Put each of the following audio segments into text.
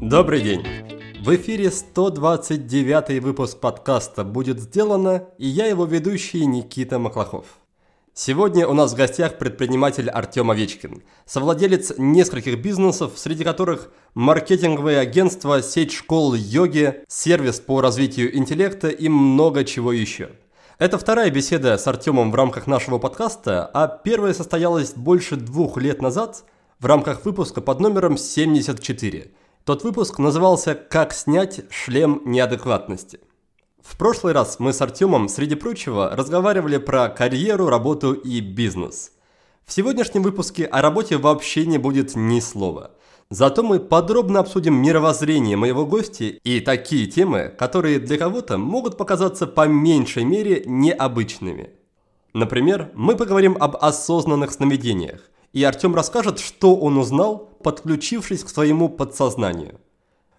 Добрый день! В эфире 129 выпуск подкаста «Будет сделано» и я его ведущий Никита Маклахов. Сегодня у нас в гостях предприниматель Артем Овечкин, совладелец нескольких бизнесов, среди которых маркетинговое агентство, сеть школ йоги, сервис по развитию интеллекта и много чего еще. Это вторая беседа с Артемом в рамках нашего подкаста, а первая состоялась больше двух лет назад в рамках выпуска под номером 74. Тот выпуск назывался «Как снять шлем неадекватности». В прошлый раз мы с Артемом, среди прочего, разговаривали про карьеру, работу и бизнес. В сегодняшнем выпуске о работе вообще не будет ни слова. Зато мы подробно обсудим мировоззрение моего гостя и такие темы, которые для кого-то могут показаться по меньшей мере необычными. Например, мы поговорим об осознанных сновидениях, и Артем расскажет, что он узнал, подключившись к своему подсознанию –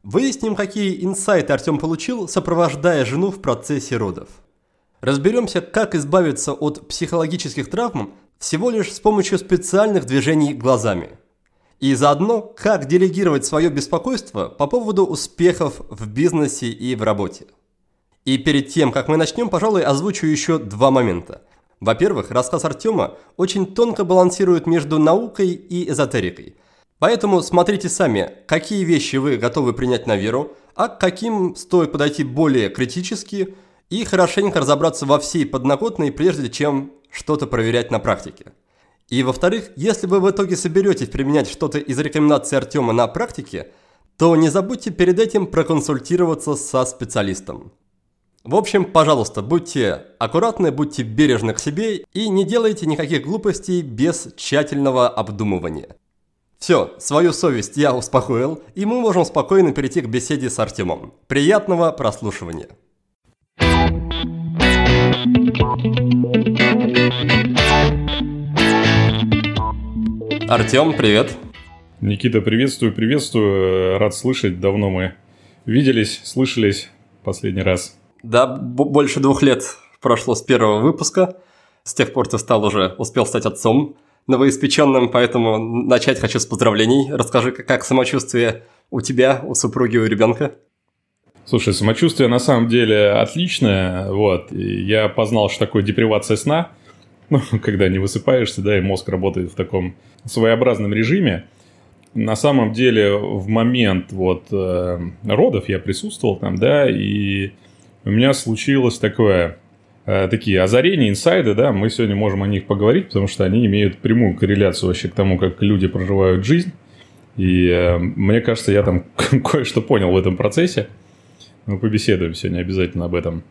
Выясним, какие инсайты Артем получил, сопровождая жену в процессе родов. Разберемся, как избавиться от психологических травм всего лишь с помощью специальных движений глазами. И заодно, как делегировать свое беспокойство по поводу успехов в бизнесе и в работе. И перед тем, как мы начнем, пожалуй, озвучу еще два момента. Во-первых, рассказ Артема очень тонко балансирует между наукой и эзотерикой – Поэтому смотрите сами, какие вещи вы готовы принять на веру, а к каким стоит подойти более критически и хорошенько разобраться во всей подноготной, прежде чем что-то проверять на практике. И во-вторых, если вы в итоге соберетесь применять что-то из рекомендаций Артема на практике, то не забудьте перед этим проконсультироваться со специалистом. В общем, пожалуйста, будьте аккуратны, будьте бережны к себе и не делайте никаких глупостей без тщательного обдумывания. Все, свою совесть я успокоил, и мы можем спокойно перейти к беседе с Артемом. Приятного прослушивания. Артем, привет. Никита, приветствую, приветствую. Рад слышать. Давно мы виделись, слышались последний раз. Да, больше двух лет прошло с первого выпуска. С тех пор ты стал уже, успел стать отцом новоиспеченным, поэтому начать хочу с поздравлений. Расскажи, как самочувствие у тебя, у супруги, у ребенка? Слушай, самочувствие на самом деле отличное. Вот. я познал, что такое депривация сна. Ну, когда не высыпаешься, да, и мозг работает в таком своеобразном режиме. На самом деле, в момент вот э, родов я присутствовал там, да, и у меня случилось такое Э, такие озарения, инсайды, да, мы сегодня можем о них поговорить, потому что они имеют прямую корреляцию вообще к тому, как люди проживают жизнь. И э, мне кажется, я там кое-что понял в этом процессе. Мы побеседуем сегодня обязательно об этом.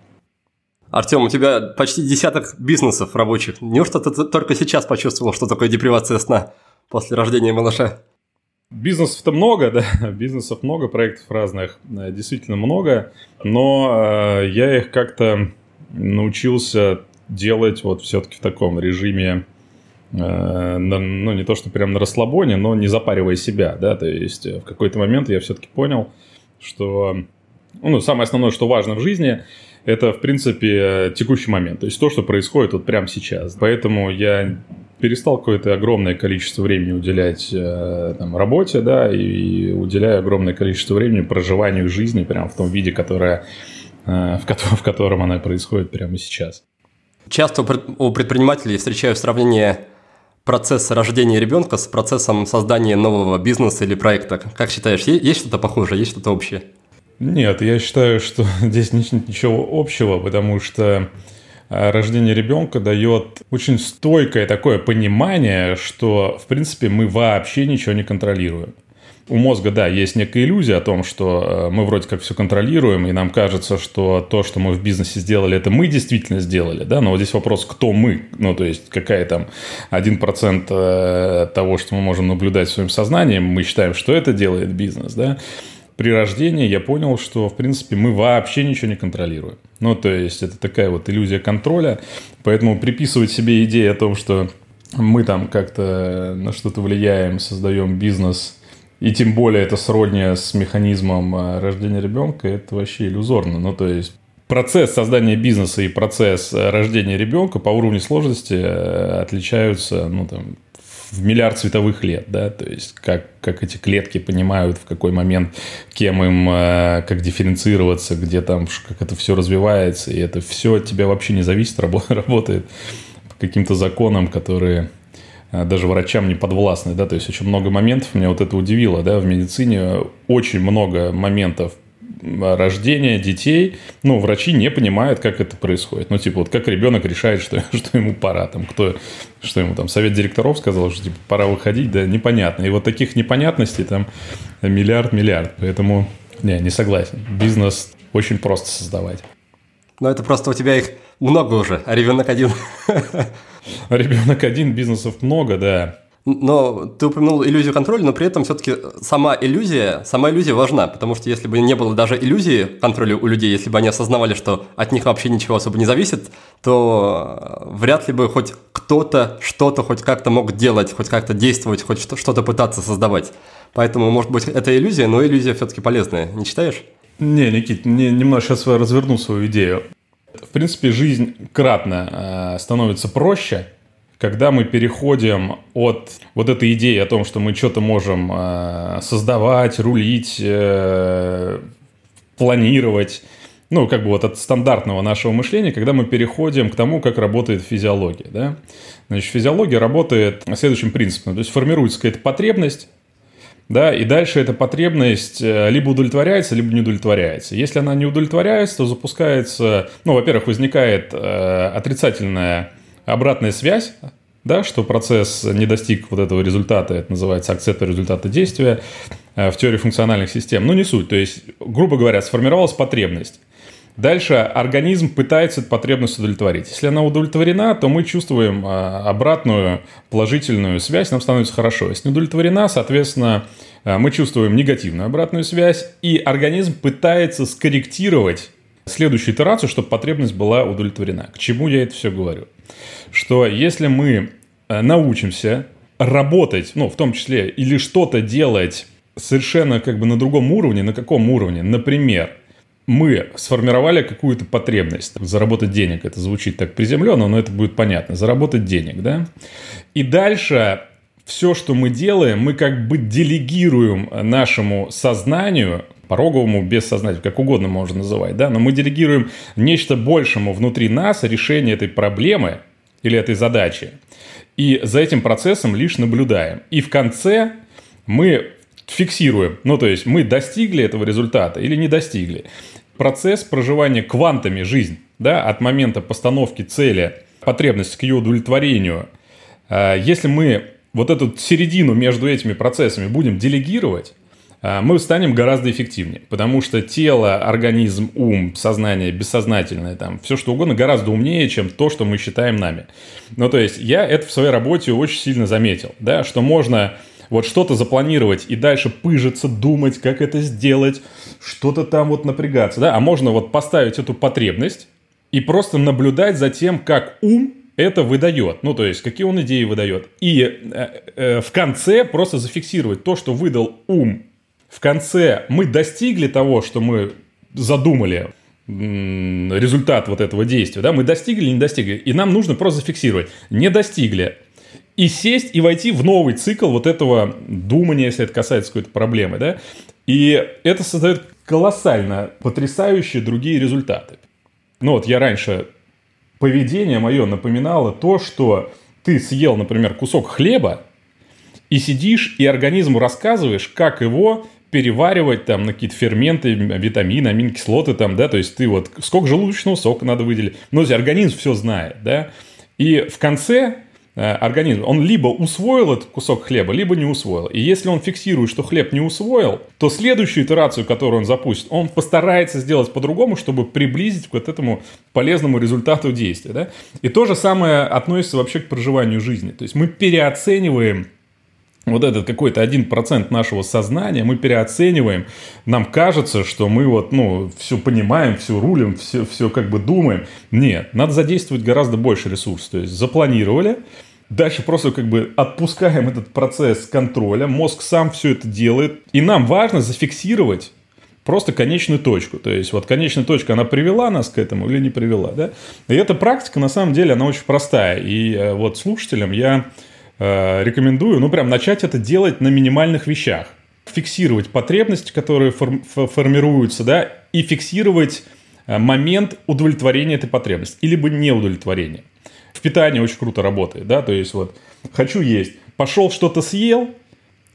Артем, у тебя почти десяток бизнесов рабочих. Неужто ты только сейчас почувствовал, что такое депривация сна после рождения малыша? Бизнесов-то много, да, бизнесов много, проектов разных, э, действительно много, но э, я их как-то научился делать вот все-таки в таком режиме, э, ну, не то, что прям на расслабоне, но не запаривая себя, да, то есть в какой-то момент я все-таки понял, что, ну, самое основное, что важно в жизни, это, в принципе, текущий момент, то есть то, что происходит вот прямо сейчас. Поэтому я перестал какое-то огромное количество времени уделять э, там, работе, да, и уделяю огромное количество времени проживанию жизни прямо в том виде, которое Э, в котором, в котором она происходит прямо сейчас. Часто у предпринимателей встречаю сравнение процесса рождения ребенка с процессом создания нового бизнеса или проекта. Как считаешь, есть что-то похожее, есть что-то общее? Нет, я считаю, что здесь нет ничего общего, потому что э, рождение ребенка дает очень стойкое такое понимание, что, в принципе, мы вообще ничего не контролируем. У мозга, да, есть некая иллюзия о том, что э, мы вроде как все контролируем, и нам кажется, что то, что мы в бизнесе сделали, это мы действительно сделали, да, но вот здесь вопрос, кто мы, ну, то есть, какая там 1% э, того, что мы можем наблюдать своим сознанием, мы считаем, что это делает бизнес, да, при рождении я понял, что, в принципе, мы вообще ничего не контролируем. Ну, то есть, это такая вот иллюзия контроля, поэтому приписывать себе идею о том, что мы там как-то на что-то влияем, создаем бизнес – и тем более это сродни с механизмом э, рождения ребенка, это вообще иллюзорно. Ну, то есть процесс создания бизнеса и процесс э, рождения ребенка по уровню сложности э, отличаются, ну, там, в миллиард световых лет, да, то есть как, как эти клетки понимают, в какой момент, кем им, э, как дифференцироваться, где там, как это все развивается, и это все от тебя вообще не зависит, работает по каким-то законам, которые э, даже врачам не подвластны, да, то есть очень много моментов, меня вот это удивило, да, в медицине очень много моментов рождения детей, ну, врачи не понимают, как это происходит. Ну, типа, вот как ребенок решает, что, что ему пора, там, кто, что ему там, совет директоров сказал, что, типа, пора выходить, да, непонятно. И вот таких непонятностей там миллиард-миллиард, поэтому, не, не согласен. Бизнес очень просто создавать. Но это просто у тебя их много уже, а ребенок один. Ребенок один, бизнесов много, да. Но ты упомянул иллюзию контроля, но при этом все-таки сама иллюзия, сама иллюзия важна, потому что если бы не было даже иллюзии контроля у людей, если бы они осознавали, что от них вообще ничего особо не зависит, то вряд ли бы хоть кто-то что-то хоть как-то мог делать, хоть как-то действовать, хоть что-то пытаться создавать. Поэтому, может быть, это иллюзия, но иллюзия все-таки полезная. Не считаешь? Не, Никит, не, немного сейчас разверну свою идею. В принципе, жизнь кратно э, становится проще – когда мы переходим от вот этой идеи о том, что мы что-то можем э, создавать, рулить, э, планировать, ну, как бы вот от стандартного нашего мышления, когда мы переходим к тому, как работает физиология, да. Значит, физиология работает следующим принципом. То есть формируется какая-то потребность, да, и дальше эта потребность э, либо удовлетворяется, либо не удовлетворяется. Если она не удовлетворяется, то запускается, ну, во-первых, возникает э, отрицательная обратная связь, да, что процесс не достиг вот этого результата, это называется акцепт результата действия э, в теории функциональных систем. Ну, не суть. То есть, грубо говоря, сформировалась потребность. Дальше организм пытается эту потребность удовлетворить. Если она удовлетворена, то мы чувствуем э, обратную положительную связь, нам становится хорошо. Если не удовлетворена, соответственно, э, мы чувствуем негативную обратную связь, и организм пытается скорректировать следующую итерацию, чтобы потребность была удовлетворена. К чему я это все говорю? что если мы э, научимся работать, ну, в том числе, или что-то делать совершенно как бы на другом уровне, на каком уровне, например, мы сформировали какую-то потребность, заработать денег, это звучит так приземленно, но это будет понятно, заработать денег, да, и дальше все, что мы делаем, мы как бы делегируем нашему сознанию, пороговому, бессознательному, как угодно можно называть, да, но мы делегируем нечто большему внутри нас решение этой проблемы – или этой задачи. И за этим процессом лишь наблюдаем. И в конце мы фиксируем, ну то есть мы достигли этого результата или не достигли. Процесс проживания квантами жизнь, да, от момента постановки цели, потребности к ее удовлетворению. А, если мы вот эту середину между этими процессами будем делегировать, мы станем гораздо эффективнее. Потому что тело, организм, ум, сознание, бессознательное, там, все что угодно гораздо умнее, чем то, что мы считаем нами. Ну, то есть, я это в своей работе очень сильно заметил, да, что можно вот что-то запланировать и дальше пыжиться, думать, как это сделать, что-то там вот напрягаться, да, а можно вот поставить эту потребность и просто наблюдать за тем, как ум это выдает. Ну, то есть, какие он идеи выдает. И э, э, в конце просто зафиксировать то, что выдал ум в конце мы достигли того, что мы задумали, результат вот этого действия, да, мы достигли или не достигли, и нам нужно просто зафиксировать. Не достигли. И сесть и войти в новый цикл вот этого думания, если это касается какой-то проблемы, да. И это создает колоссально потрясающие другие результаты. Ну вот я раньше поведение мое напоминало то, что ты съел, например, кусок хлеба, и сидишь и организму рассказываешь, как его переваривать там на какие-то ферменты, витамины, аминокислоты там, да, то есть ты вот сколько желудочного сока надо выделить. Есть организм все знает, да. И в конце э, организм, он либо усвоил этот кусок хлеба, либо не усвоил. И если он фиксирует, что хлеб не усвоил, то следующую итерацию, которую он запустит, он постарается сделать по-другому, чтобы приблизить к вот этому полезному результату действия. Да? И то же самое относится вообще к проживанию жизни. То есть мы переоцениваем вот этот какой-то один процент нашего сознания мы переоцениваем. Нам кажется, что мы вот, ну, все понимаем, все рулим, все, все как бы думаем. Нет, надо задействовать гораздо больше ресурсов. То есть запланировали, Дальше просто как бы отпускаем этот процесс контроля, мозг сам все это делает, и нам важно зафиксировать просто конечную точку. То есть вот конечная точка, она привела нас к этому или не привела, да? И эта практика, на самом деле, она очень простая. И э, вот слушателям я рекомендую, ну, прям начать это делать на минимальных вещах. Фиксировать потребности, которые форм, формируются, да, и фиксировать э, момент удовлетворения этой потребности, или бы неудовлетворения. В питании очень круто работает, да, то есть вот хочу есть, пошел что-то съел,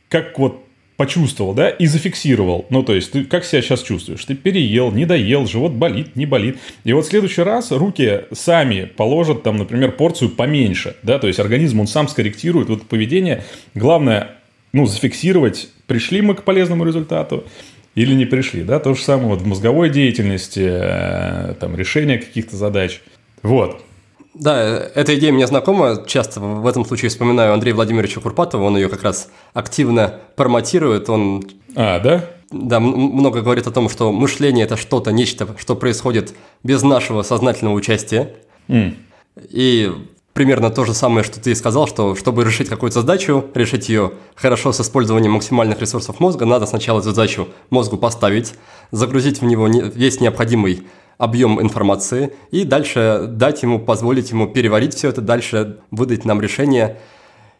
как вот почувствовал, да, и зафиксировал. Ну, то есть, ты как себя сейчас чувствуешь? Ты переел, не доел, живот болит, не болит. И вот в следующий раз руки сами положат, там, например, порцию поменьше, да, то есть организм, он сам скорректирует вот поведение. Главное, ну, зафиксировать, пришли мы к полезному результату или не пришли, да, то же самое вот в мозговой деятельности, э, там, решение каких-то задач. Вот. Да, эта идея мне знакома. Часто в этом случае вспоминаю Андрея Владимировича Курпатова. Он ее как раз активно промотирует. Он... А, да? Да, много говорит о том, что мышление – это что-то, нечто, что происходит без нашего сознательного участия. Mm. И примерно то же самое, что ты сказал, что чтобы решить какую-то задачу, решить ее хорошо с использованием максимальных ресурсов мозга, надо сначала задачу мозгу поставить, загрузить в него весь необходимый объем информации и дальше дать ему, позволить ему переварить все это, дальше выдать нам решение.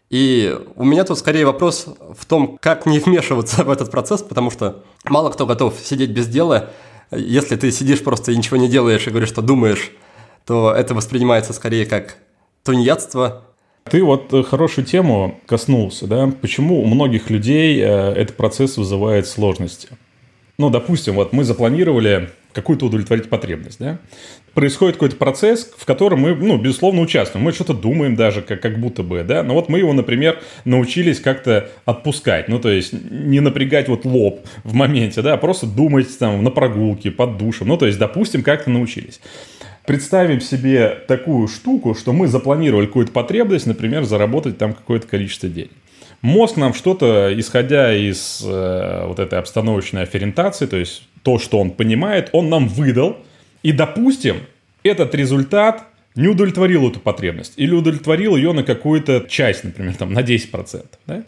И у меня тут скорее вопрос в том, как не вмешиваться в этот процесс, потому что мало кто готов сидеть без дела. Если ты сидишь просто и ничего не делаешь и говоришь, что думаешь, то это воспринимается скорее как тунеядство. Ты вот э, хорошую тему коснулся, да? Почему у многих людей э, этот процесс вызывает сложности? Ну, допустим, вот мы запланировали какую-то удовлетворить потребность, да? Происходит какой-то процесс, в котором мы, ну, безусловно, участвуем. Мы что-то думаем даже, как, как будто бы, да? Но вот мы его, например, научились как-то отпускать. Ну, то есть, не напрягать вот лоб в моменте, да, а просто думать там на прогулке, под душем. Ну, то есть, допустим, как-то научились. Представим себе такую штуку, что мы запланировали какую-то потребность, например, заработать там какое-то количество денег. Мозг нам что-то, исходя из э, вот этой обстановочной афферентации, то есть то, что он понимает, он нам выдал. И, допустим, этот результат не удовлетворил эту потребность. Или удовлетворил ее на какую-то часть, например, там, на 10%. Да?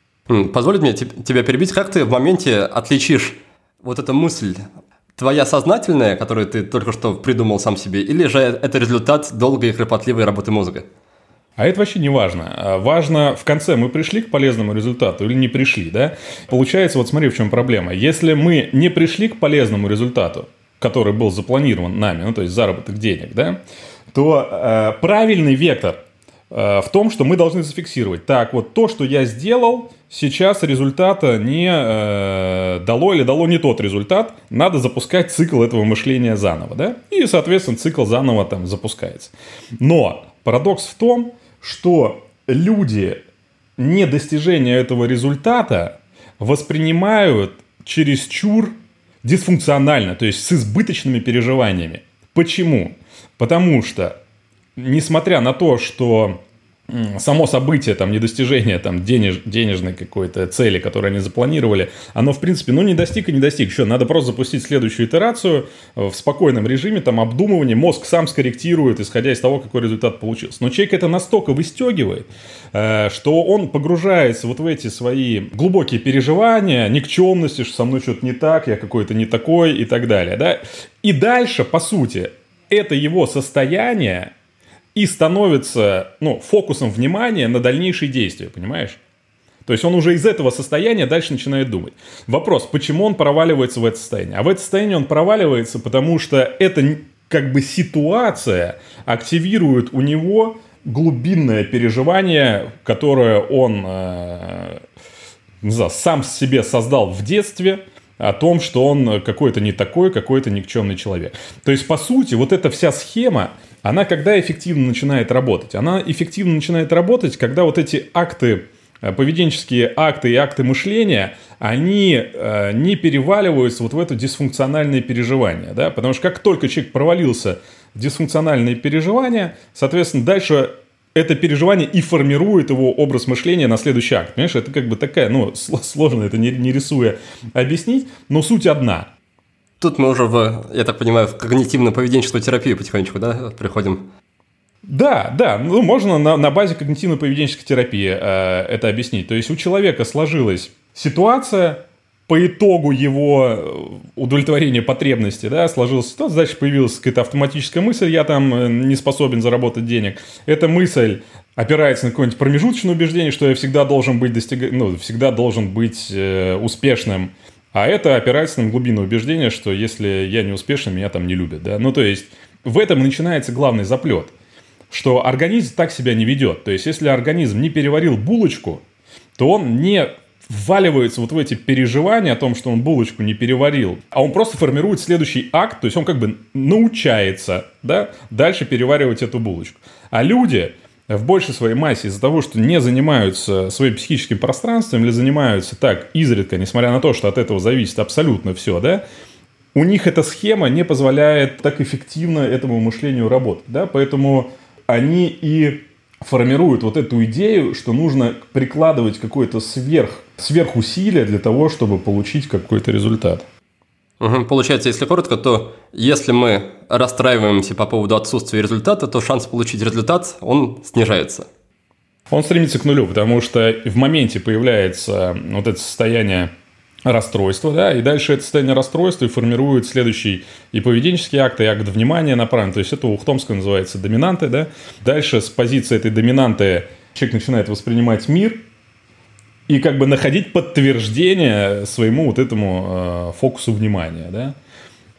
Позволь мне тебя перебить. Как ты в моменте отличишь вот эту мысль, твоя сознательная, которую ты только что придумал сам себе, или же это результат долгой и кропотливой работы мозга? А это вообще не важно. А важно в конце, мы пришли к полезному результату или не пришли, да? Получается, вот смотри, в чем проблема. Если мы не пришли к полезному результату, который был запланирован нами, ну, то есть заработок денег, да, то э, правильный вектор э, в том, что мы должны зафиксировать. Так, вот то, что я сделал, сейчас результата не э, дало или дало не тот результат, надо запускать цикл этого мышления заново, да? И, соответственно, цикл заново там запускается. Но парадокс в том, что люди недостижения этого результата воспринимают чересчур дисфункционально, то есть с избыточными переживаниями. Почему? Потому что, несмотря на то, что само событие, там, недостижение там, денеж, денежной какой-то цели, которую они запланировали, оно, в принципе, ну, не достиг и не достиг. Еще надо просто запустить следующую итерацию в спокойном режиме, там, обдумывание, мозг сам скорректирует, исходя из того, какой результат получился. Но человек это настолько выстегивает, э, что он погружается вот в эти свои глубокие переживания, никчемности, что со мной что-то не так, я какой-то не такой и так далее, да. И дальше, по сути, это его состояние и становится ну, фокусом внимания на дальнейшие действия, понимаешь? То есть он уже из этого состояния дальше начинает думать. Вопрос, почему он проваливается в это состояние? А в это состояние он проваливается, потому что это как бы ситуация активирует у него глубинное переживание, которое он э, не знаю, сам себе создал в детстве, о том, что он какой-то не такой, какой-то никчемный человек. То есть, по сути, вот эта вся схема, она когда эффективно начинает работать? Она эффективно начинает работать, когда вот эти акты, э, поведенческие акты и акты мышления, они э, не переваливаются вот в это дисфункциональное переживание. Да? Потому что как только человек провалился в дисфункциональные переживания, соответственно, дальше это переживание и формирует его образ мышления на следующий акт. Понимаешь, это как бы такая, ну, сложно это не, не рисуя объяснить, но суть одна. Тут мы уже, в, я так понимаю, в когнитивно-поведенческую терапию потихонечку, да, приходим? Да, да, ну можно на, на базе когнитивно-поведенческой терапии э, это объяснить. То есть у человека сложилась ситуация, по итогу его э, удовлетворения потребности, да, сложилась ситуация, дальше появилась какая-то автоматическая мысль, я там э, не способен заработать денег. Эта мысль опирается на какое-нибудь промежуточное убеждение, что я всегда должен быть достиг... ну, всегда должен быть э, успешным. А это опирается на глубинное убеждение, что если я не успешен, меня там не любят, да. Ну, то есть, в этом начинается главный заплет, что организм так себя не ведет. То есть, если организм не переварил булочку, то он не вваливается вот в эти переживания о том, что он булочку не переварил, а он просто формирует следующий акт, то есть он как бы научается, да, дальше переваривать эту булочку. А люди в большей своей массе из-за того, что не занимаются своим психическим пространством или занимаются так изредка, несмотря на то, что от этого зависит абсолютно все, да, у них эта схема не позволяет так эффективно этому мышлению работать, да, поэтому они и формируют вот эту идею, что нужно прикладывать какое-то сверх, сверхусилие для того, чтобы получить какой-то результат. Угу. Получается, если коротко, то если мы расстраиваемся по поводу отсутствия результата, то шанс получить результат, он снижается. Он стремится к нулю, потому что в моменте появляется вот это состояние расстройство, да, и дальше это состояние расстройства и формирует следующий и поведенческий акт, и акт внимания направлен. То есть это у Ухтомска называется доминанты, да. Дальше с позиции этой доминанты человек начинает воспринимать мир и как бы находить подтверждение своему вот этому э, фокусу внимания, да.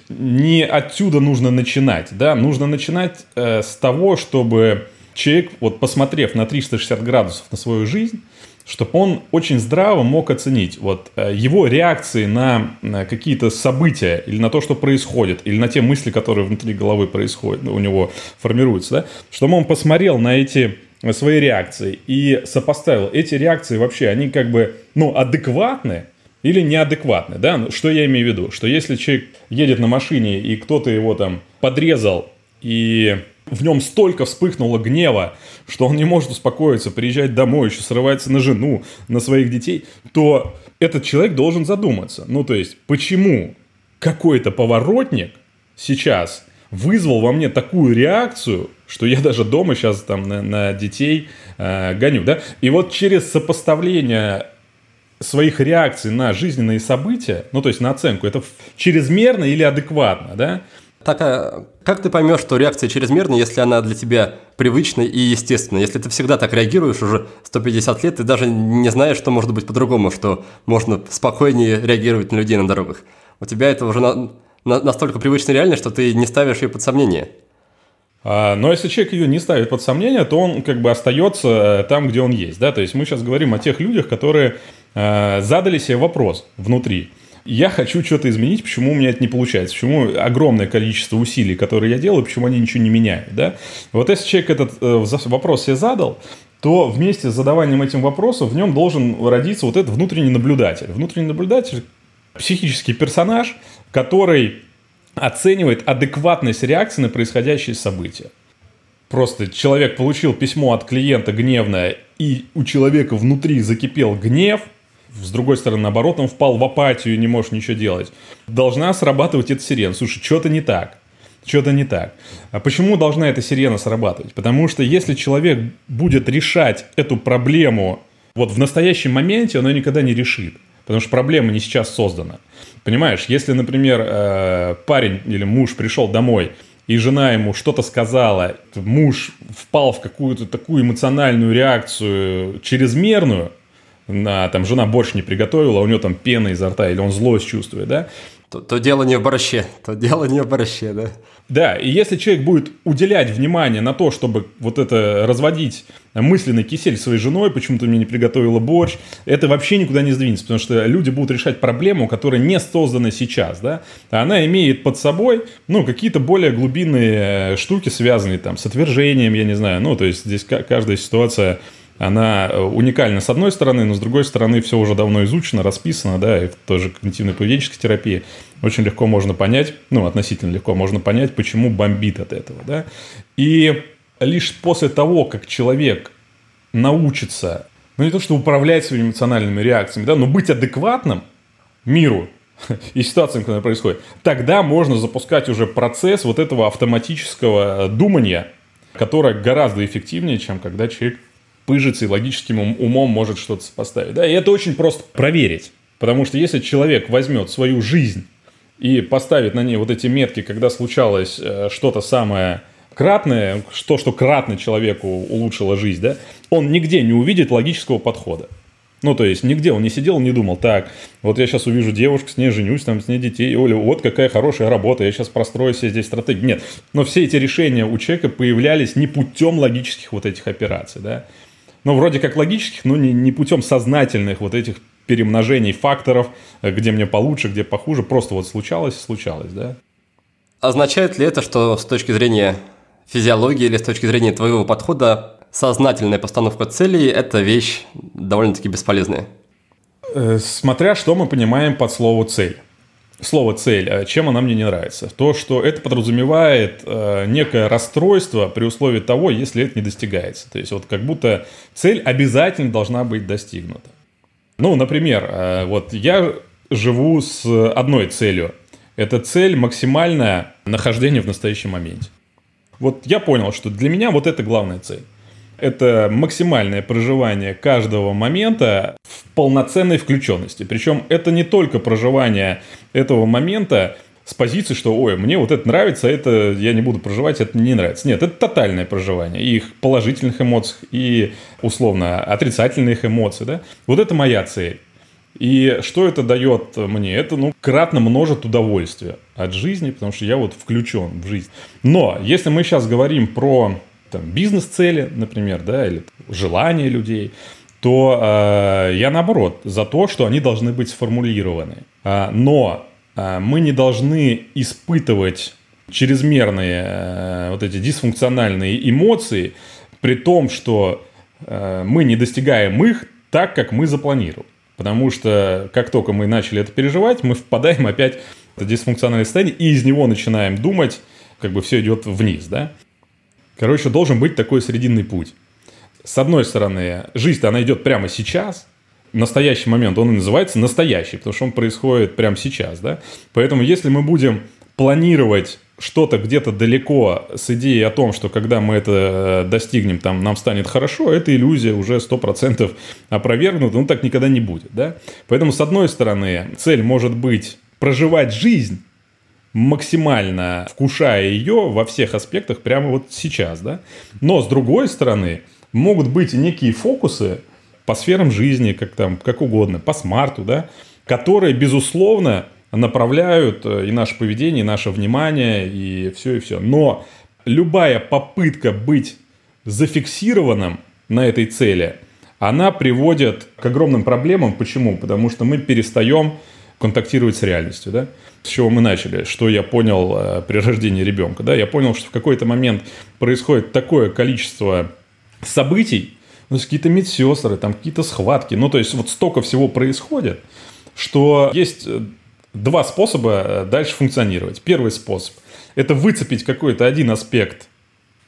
Не отсюда нужно начинать, да, нужно начинать э, с того, чтобы человек, вот посмотрев на 360 градусов на свою жизнь, чтобы он очень здраво мог оценить вот э, его реакции на, какие-то события или на то, что происходит, или на те мысли, которые внутри головы происходят, у него формируются, да, чтобы он посмотрел на эти свои реакции и сопоставил. Эти реакции вообще, они как бы, ну, адекватны или неадекватны, да, ну, что я имею в виду, что если человек едет на машине и кто-то его там подрезал и в нем столько вспыхнуло гнева, что он не может успокоиться, приезжать домой, еще срывается на жену, на своих детей, то этот человек должен задуматься. Ну, то есть, почему какой-то поворотник сейчас вызвал во мне такую реакцию, что я даже дома сейчас там на, на детей э, гоню, да? И вот через сопоставление своих реакций на жизненные события, ну, то есть на оценку, это чрезмерно или адекватно, да? Так, а как ты поймешь, что реакция чрезмерная, если она для тебя привычная и естественная? Если ты всегда так реагируешь уже 150 лет, ты даже не знаешь, что может быть по-другому, что можно спокойнее реагировать на людей на дорогах. У тебя это уже на, на, настолько привычная реальность, что ты не ставишь ее под сомнение. А, но если человек ее не ставит под сомнение, то он как бы остается э, там, где он есть. Да? То есть мы сейчас говорим о тех людях, которые э, задали себе вопрос внутри – я хочу что-то изменить, почему у меня это не получается, почему огромное количество усилий, которые я делаю, почему они ничего не меняют, да? Вот если человек этот э, вопрос себе задал, то вместе с задаванием этим вопросов в нем должен родиться вот этот внутренний наблюдатель. Внутренний наблюдатель – психический персонаж, который оценивает адекватность реакции на происходящие события. Просто человек получил письмо от клиента гневное, и у человека внутри закипел гнев – с другой стороны, наоборот, он впал в апатию и не может ничего делать. Должна срабатывать эта сирена. Слушай, что-то не так. Что-то не так. А почему должна эта сирена срабатывать? Потому что если человек будет решать эту проблему вот в настоящем моменте, он ее никогда не решит. Потому что проблема не сейчас создана. Понимаешь, если, например, э, парень или муж пришел домой, и жена ему что-то сказала, муж впал в какую-то такую эмоциональную реакцию чрезмерную, на, там, жена борщ не приготовила, а у него там пена изо рта, или он злость чувствует, да? То, то дело не в борще, то дело не в борще, да. Да, и если человек будет уделять внимание на то, чтобы вот это разводить мысленный кисель своей женой, почему-то мне не приготовила борщ, это вообще никуда не сдвинется, потому что люди будут решать проблему, которая не создана сейчас, да, она имеет под собой, ну, какие-то более глубинные штуки, связанные там с отвержением, я не знаю, ну, то есть здесь каждая ситуация она э, уникальна с одной стороны, но с другой стороны все уже давно изучено, расписано, да, и в той же когнитивной поведенческой терапии очень легко можно понять, ну, относительно легко можно понять, почему бомбит от этого, да. И лишь после того, как человек научится, ну, не то, что управлять своими эмоциональными реакциями, да, но быть адекватным миру, и ситуациям, которые происходят, тогда можно запускать уже процесс вот этого автоматического думания, которое гораздо эффективнее, чем когда человек пыжится и логическим умом может что-то поставить. Да? И это очень просто проверить. Потому что если человек возьмет свою жизнь и поставит на ней вот эти метки, когда случалось э, что-то самое кратное, то, что кратно человеку улучшило жизнь, да, он нигде не увидит логического подхода. Ну, то есть, нигде он не сидел, не думал, так, вот я сейчас увижу девушку, с ней женюсь, там, с ней детей, Оля, вот какая хорошая работа, я сейчас прострою себе здесь стратегию. Нет, но все эти решения у человека появлялись не путем логических вот этих операций, да. Ну, вроде как логических, но не, не путем сознательных вот этих перемножений факторов, где мне получше, где похуже, просто вот случалось случалось, да. Означает ли это, что с точки зрения физиологии или с точки зрения твоего подхода сознательная постановка целей – это вещь довольно-таки бесполезная? Э, смотря что мы понимаем под слово «цель». Слово «цель», э, чем она мне не нравится? То, что это подразумевает э, некое расстройство при условии того, если это не достигается. То есть вот как будто цель обязательно должна быть достигнута. Ну, например, э, вот я живу с одной целью. Это цель максимальное нахождение в настоящем моменте. Вот я понял, что для меня вот это главная цель. Это максимальное проживание каждого момента в полноценной включенности. Причем это не только проживание этого момента с позиции, что, ой, мне вот это нравится, а это я не буду проживать, это не нравится. Нет, это тотальное проживание их положительных эмоций, и условно отрицательных эмоций. Да? Вот это моя цель. И что это дает мне? Это, ну, кратно множит удовольствие от жизни, потому что я вот включен в жизнь. Но если мы сейчас говорим про там, бизнес-цели, например, да, или желания людей, то э, я наоборот за то, что они должны быть сформулированы. Э, но а, мы не должны испытывать чрезмерные э, вот эти дисфункциональные эмоции, при том, что э, мы не достигаем их так, как мы запланировали. Потому что как только мы начали это переживать, мы впадаем опять в дисфункциональное состояние, и из него начинаем думать, как бы все идет вниз, да. Короче, должен быть такой срединный путь. С одной стороны, жизнь она идет прямо сейчас, настоящий момент, он и называется настоящий, потому что он происходит прямо сейчас, да. Поэтому если мы будем планировать что-то где-то далеко с идеей о том, что когда мы это э, достигнем, там нам станет хорошо, эта иллюзия уже 100% опровергнута, ну так никогда не будет, да. Поэтому, с одной стороны, цель может быть проживать жизнь, максимально вкушая ее во всех аспектах прямо вот сейчас, да. Но, с другой стороны, могут быть некие фокусы, по сферам жизни, как там, как угодно, по смарту, да, которые, безусловно, направляют э, и наше поведение, и наше внимание, и все, и все. Но любая попытка быть зафиксированным на этой цели, она приводит к огромным проблемам. Почему? Потому что мы перестаем контактировать с реальностью, да? С чего мы начали? Что я понял э, при рождении ребенка, да? Я понял, что в какой-то момент происходит такое количество событий, ну, какие-то медсестры, там какие-то схватки. Ну, то есть вот столько всего происходит, что есть э, два способа э, дальше функционировать. Первый способ – это выцепить какой-то один аспект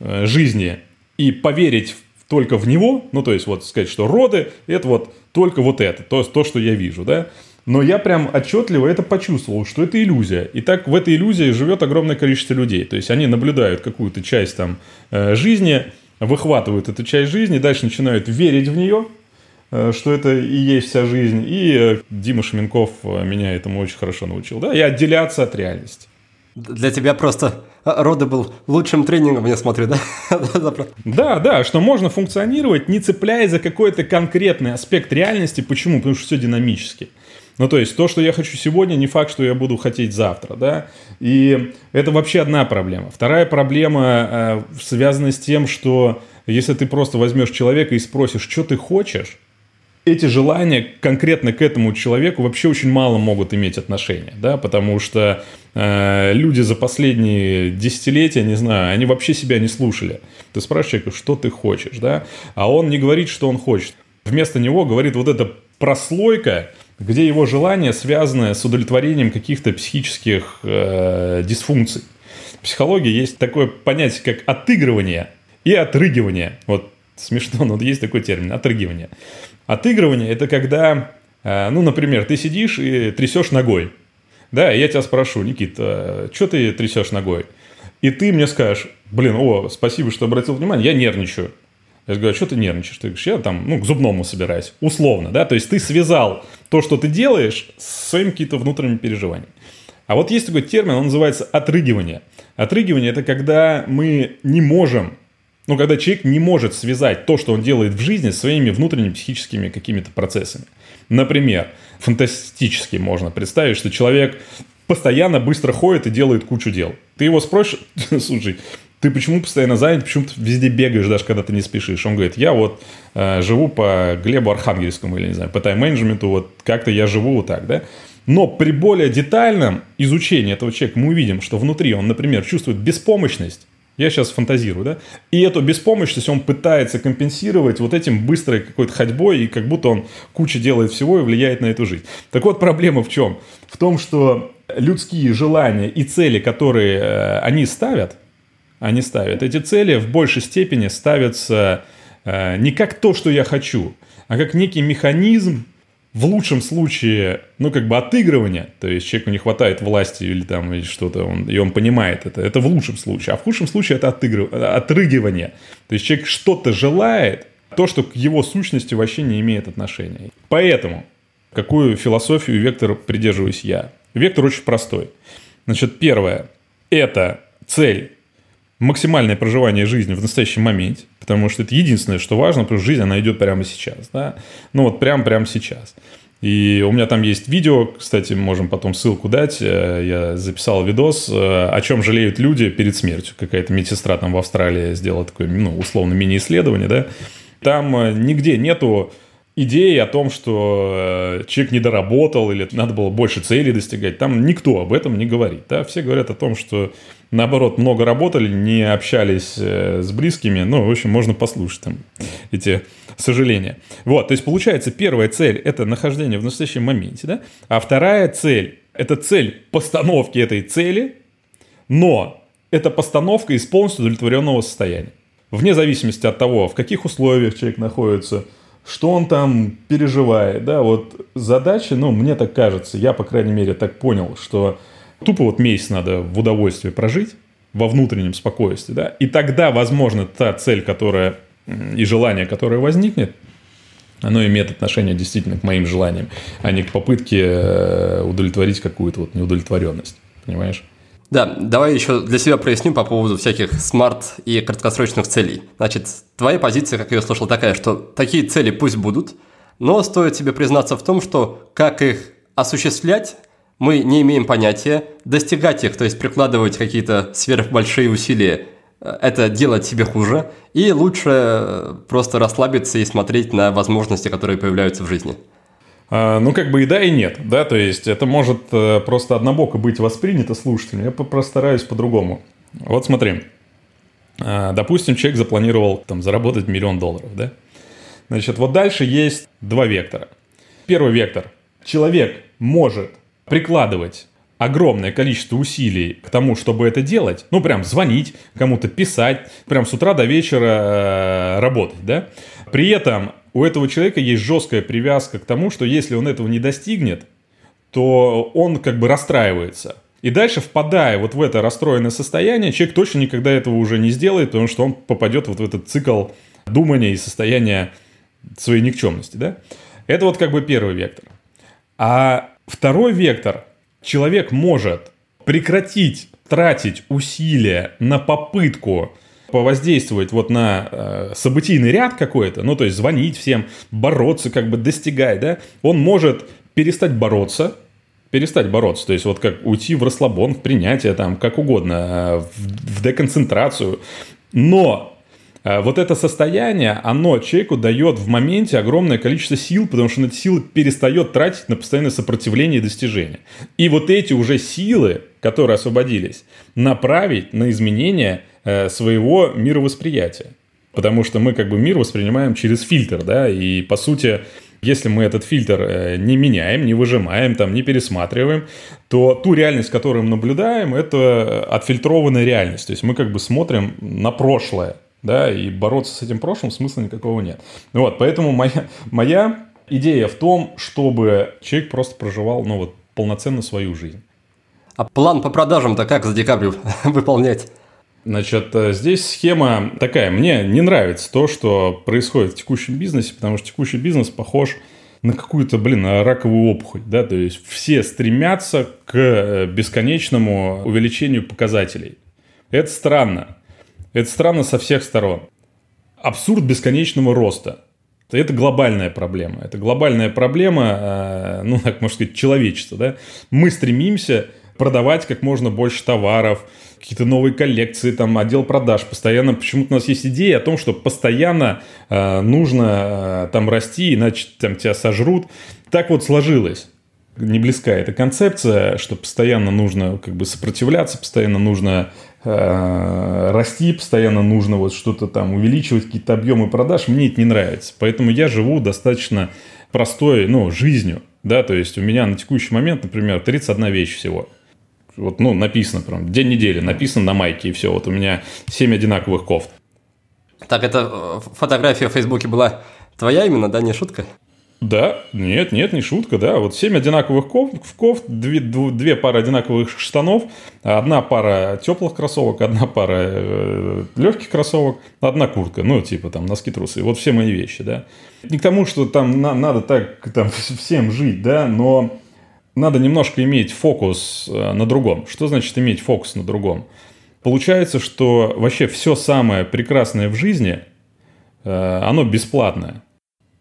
э, жизни и поверить только в него, ну, то есть вот сказать, что роды – это вот только вот это, то, то, что я вижу, да. Но я прям отчетливо это почувствовал, что это иллюзия. И так в этой иллюзии живет огромное количество людей. То есть они наблюдают какую-то часть там жизни, выхватывают эту часть жизни, дальше начинают верить в нее, э, что это и есть вся жизнь. И э, Дима Шаменков э, меня этому очень хорошо научил. Да, и отделяться от реальности. Для тебя просто роды был лучшим тренингом, я смотрю, да? да, да, что можно функционировать, не цепляясь за какой-то конкретный аспект реальности. Почему? Потому что все динамически. Ну, то есть, то, что я хочу сегодня, не факт, что я буду хотеть завтра, да. И это вообще одна проблема. Вторая проблема э, связана с тем, что если ты просто возьмешь человека и спросишь, что ты хочешь, эти желания конкретно к этому человеку вообще очень мало могут иметь отношения, да, потому что э, люди за последние десятилетия, не знаю, они вообще себя не слушали. Ты спрашиваешь человека, что ты хочешь, да, а он не говорит, что он хочет. Вместо него говорит вот эта прослойка, где его желание связано с удовлетворением каких-то психических э, дисфункций. В психологии есть такое понятие, как отыгрывание и отрыгивание. Вот смешно, но есть такой термин – отрыгивание. Отыгрывание – это когда, э, ну, например, ты сидишь и трясешь ногой. Да, я тебя спрошу, Никита, что ты трясешь ногой? И ты мне скажешь, блин, о, спасибо, что обратил внимание, я нервничаю. Я говорю, а что ты нервничаешь? Ты говоришь, я там, ну, к зубному собираюсь. Условно, да? То есть ты связал то, что ты делаешь, с своими какими-то внутренними переживаниями. А вот есть такой термин, он называется отрыгивание. Отрыгивание – это когда мы не можем, ну, когда человек не может связать то, что он делает в жизни, с своими внутренними психическими какими-то процессами. Например, фантастически можно представить, что человек постоянно быстро ходит и делает кучу дел. Ты его спросишь, слушай, ты почему постоянно занят, почему ты везде бегаешь, даже когда ты не спешишь? Он говорит, я вот э, живу по Глебу Архангельскому или, не знаю, по тайм-менеджменту, вот как-то я живу вот так, да? Но при более детальном изучении этого человека мы увидим, что внутри он, например, чувствует беспомощность, я сейчас фантазирую, да? И эту беспомощность он пытается компенсировать вот этим быстрой какой-то ходьбой, и как будто он куча делает всего и влияет на эту жизнь. Так вот, проблема в чем? В том, что людские желания и цели, которые э, они ставят, они ставят, эти цели в большей степени ставятся э, не как то, что я хочу, а как некий механизм, в лучшем случае, ну, как бы отыгрывания, то есть человеку не хватает власти или там или что-то, он, и он понимает это, это в лучшем случае, а в худшем случае это отыгрыв... отрыгивание. То есть человек что-то желает, то, что к его сущности вообще не имеет отношения. Поэтому, какую философию и вектор придерживаюсь я? Вектор очень простой. Значит, первое – это цель максимальное проживание жизни в настоящем моменте, потому что это единственное, что важно, потому что жизнь, она идет прямо сейчас, да, ну вот прямо-прямо сейчас. И у меня там есть видео, кстати, можем потом ссылку дать. Э, я записал видос, э, о чем жалеют люди перед смертью. Какая-то медсестра там в Австралии сделала такое, ну, условно, мини-исследование, да. Там э, нигде нету идеи о том, что человек не доработал или надо было больше целей достигать. Там никто об этом не говорит. Да? Все говорят о том, что наоборот, много работали, не общались э, с близкими. Ну, в общем, можно послушать там эти сожаления. Вот, то есть получается, первая цель – это нахождение в настоящем моменте, да? А вторая цель – это цель постановки этой цели, но это постановка из полностью удовлетворенного состояния. Вне зависимости от того, в каких условиях человек находится, что он там переживает, да, вот задача, ну, мне так кажется, я, по крайней мере, так понял, что Тупо вот месяц надо в удовольствии прожить, во внутреннем спокойствии, да, и тогда, возможно, та цель, которая и желание, которое возникнет, оно имеет отношение действительно к моим желаниям, а не к попытке э, удовлетворить какую-то вот неудовлетворенность. Понимаешь? Да, давай еще для себя проясню по поводу всяких смарт и краткосрочных целей. Значит, твоя позиция, как я ее слышал, такая, что такие цели пусть будут, но стоит тебе признаться в том, что как их осуществлять, мы не имеем понятия, достигать их, то есть прикладывать какие-то сверхбольшие усилия, э, это делать себе хуже, и лучше э, просто расслабиться и смотреть на возможности, которые появляются в жизни. А, ну, как бы и да, и нет, да, то есть это может э, просто однобоко быть воспринято слушателем, я постараюсь по-другому. Вот смотри, а, допустим, человек запланировал там заработать миллион долларов, да, значит, вот дальше есть два вектора. Первый вектор. Человек может прикладывать огромное количество усилий к тому, чтобы это делать, ну, прям звонить кому-то, писать, прям с утра до вечера э, работать, да, при этом у этого человека есть жесткая привязка к тому, что если он этого не достигнет, то он как бы расстраивается. И дальше, впадая вот в это расстроенное состояние, человек точно никогда этого уже не сделает, потому что он попадет вот в этот цикл думания и состояния своей никчемности, да. Это вот как бы первый вектор. А Второй вектор. Человек может прекратить тратить усилия на попытку повоздействовать вот на э, событийный ряд какой-то, ну, то есть звонить всем, бороться, как бы достигать, да, он может перестать бороться, перестать бороться, то есть вот как уйти в расслабон, в принятие, там, как угодно, э, в, в деконцентрацию, но вот это состояние, оно человеку дает в моменте огромное количество сил, потому что он эти силы перестает тратить на постоянное сопротивление и достижение. И вот эти уже силы, которые освободились, направить на изменение э, своего мировосприятия. Потому что мы как бы мир воспринимаем через фильтр, да, и по сути, если мы этот фильтр э, не меняем, не выжимаем, там, не пересматриваем, то ту реальность, которую мы наблюдаем, это отфильтрованная реальность. То есть мы как бы смотрим на прошлое, да, и бороться с этим прошлым смысла никакого нет. Вот, поэтому моя, моя идея в том, чтобы человек просто проживал, ну вот, полноценно свою жизнь. А план по продажам-то как за декабрь выполнять? Значит, э, здесь схема такая. Мне не нравится то, что происходит в текущем бизнесе, потому что текущий бизнес похож на какую-то, блин, раковую опухоль, да, то есть все стремятся к э, бесконечному увеличению показателей. Это странно. Это странно со всех сторон. Абсурд бесконечного роста. Это глобальная проблема. Это глобальная проблема, э, ну, так можно сказать, человечества. Да? Мы стремимся продавать как можно больше товаров, какие-то новые коллекции, там, отдел продаж. Постоянно, почему-то у нас есть идея о том, что постоянно э, нужно э, там расти, иначе там тебя сожрут. Так вот сложилось не близка эта концепция, что постоянно нужно как бы сопротивляться, постоянно нужно расти, постоянно нужно вот что-то там увеличивать, какие-то объемы продаж. Мне это не нравится. Поэтому я живу достаточно простой, ну, жизнью. Да, то есть у меня на текущий момент, например, 31 вещь всего. Вот, ну, написано прям, день недели, написано на майке, и все. Вот у меня 7 одинаковых кофт. Так, это э, фотография в Фейсбуке была твоя именно, да, не шутка? Да, нет, нет, не шутка, да. Вот семь одинаковых кофт, две, две пары одинаковых штанов, одна пара теплых кроссовок, одна пара э, легких кроссовок, одна куртка, ну, типа там носки, трусы. Вот все мои вещи, да. Не к тому, что там на, надо так там всем жить, да, но надо немножко иметь фокус э, на другом. Что значит иметь фокус на другом? Получается, что вообще все самое прекрасное в жизни, э, оно бесплатное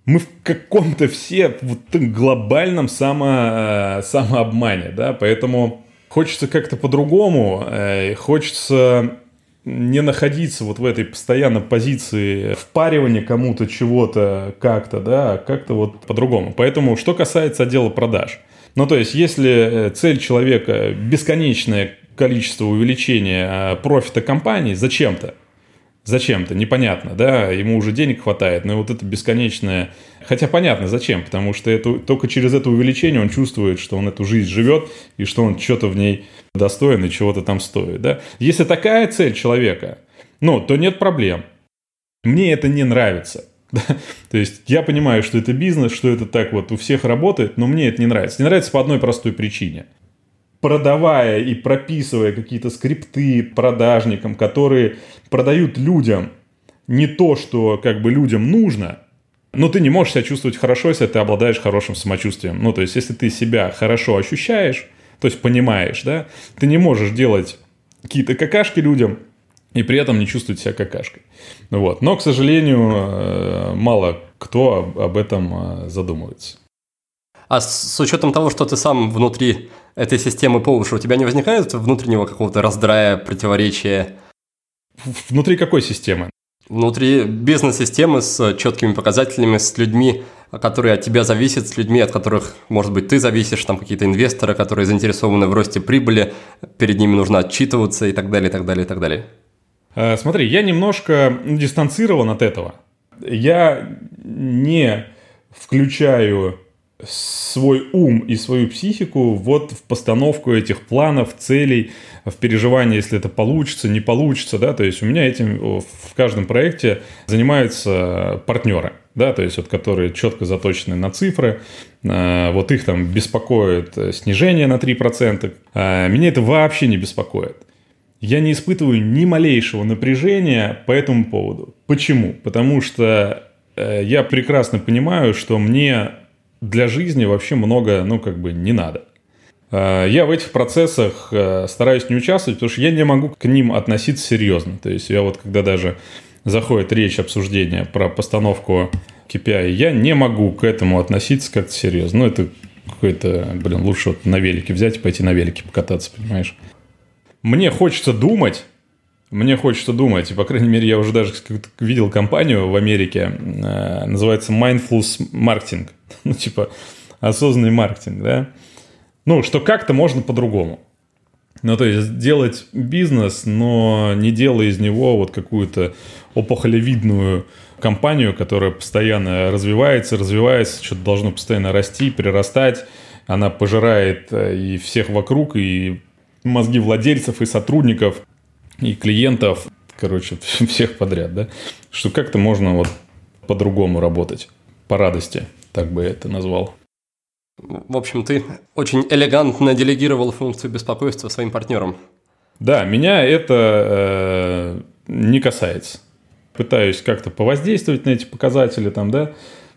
мы в каком-то все вот глобальном само, э, самообмане, да, поэтому хочется как-то по-другому, э, хочется не находиться вот в этой постоянно позиции впаривания кому-то чего-то как-то, да, как-то вот по-другому. Поэтому, что касается отдела продаж, ну, то есть, если э, цель человека бесконечное количество увеличения профита компании зачем-то, зачем-то, непонятно, да, ему уже денег хватает, но вот это бесконечное... Хотя понятно, зачем, потому что это, только через это увеличение он чувствует, что он эту жизнь живет, и что он что-то в ней достоин и чего-то там стоит, да. Если такая цель человека, ну, то нет проблем. Мне это не нравится. Да? То есть я понимаю, что это бизнес, что это так вот у всех работает, но мне это не нравится. Не нравится по одной простой причине – продавая и прописывая какие-то скрипты продажникам, которые продают людям не то, что как бы людям нужно, но ты не можешь себя чувствовать хорошо, если ты обладаешь хорошим самочувствием. Ну, то есть, если ты себя хорошо ощущаешь, то есть понимаешь, да, ты не можешь делать какие-то какашки людям и при этом не чувствовать себя какашкой. Вот. Но, к сожалению, э, мало кто об этом э, задумывается. А с учетом того, что ты сам внутри этой системы по уши, у тебя не возникает внутреннего какого-то раздрая, противоречия? Внутри какой системы? Внутри бизнес-системы с четкими показателями, с людьми, которые от тебя зависят, с людьми, от которых, может быть, ты зависишь, там какие-то инвесторы, которые заинтересованы в росте прибыли, перед ними нужно отчитываться и так далее, и так далее, и так далее. Э, смотри, я немножко дистанцирован от этого. Я не включаю свой ум и свою психику вот в постановку этих планов, целей, в переживание, если это получится, не получится, да, то есть у меня этим в каждом проекте занимаются партнеры, да, то есть вот которые четко заточены на цифры, э, вот их там беспокоит снижение на 3%, а меня это вообще не беспокоит. Я не испытываю ни малейшего напряжения по этому поводу. Почему? Потому что э, я прекрасно понимаю, что мне для жизни вообще много, ну, как бы не надо. А, я в этих процессах э, стараюсь не участвовать, потому что я не могу к ним относиться серьезно. То есть я вот когда даже заходит речь обсуждения про постановку KPI, я не могу к этому относиться как-то серьезно. Ну, это какой-то, блин, лучше вот на велике взять и пойти на велике покататься, понимаешь? Мне хочется думать, мне хочется думать, и, по крайней мере, я уже даже видел компанию в Америке, э, называется Mindfulness Marketing. Ну, типа, осознанный маркетинг, да? Ну, что как-то можно по-другому. Ну, то есть, делать бизнес, но не делая из него вот какую-то опухолевидную компанию, которая постоянно развивается, развивается, что-то должно постоянно расти, прирастать. Она пожирает э, и всех вокруг, и мозги владельцев, и сотрудников и клиентов, короче, всех подряд, да, что как-то можно вот по-другому работать, по радости, так бы я это назвал. В общем, ты очень элегантно делегировал функцию беспокойства своим партнерам. Да, меня это э, не касается. Пытаюсь как-то повоздействовать на эти показатели там, да,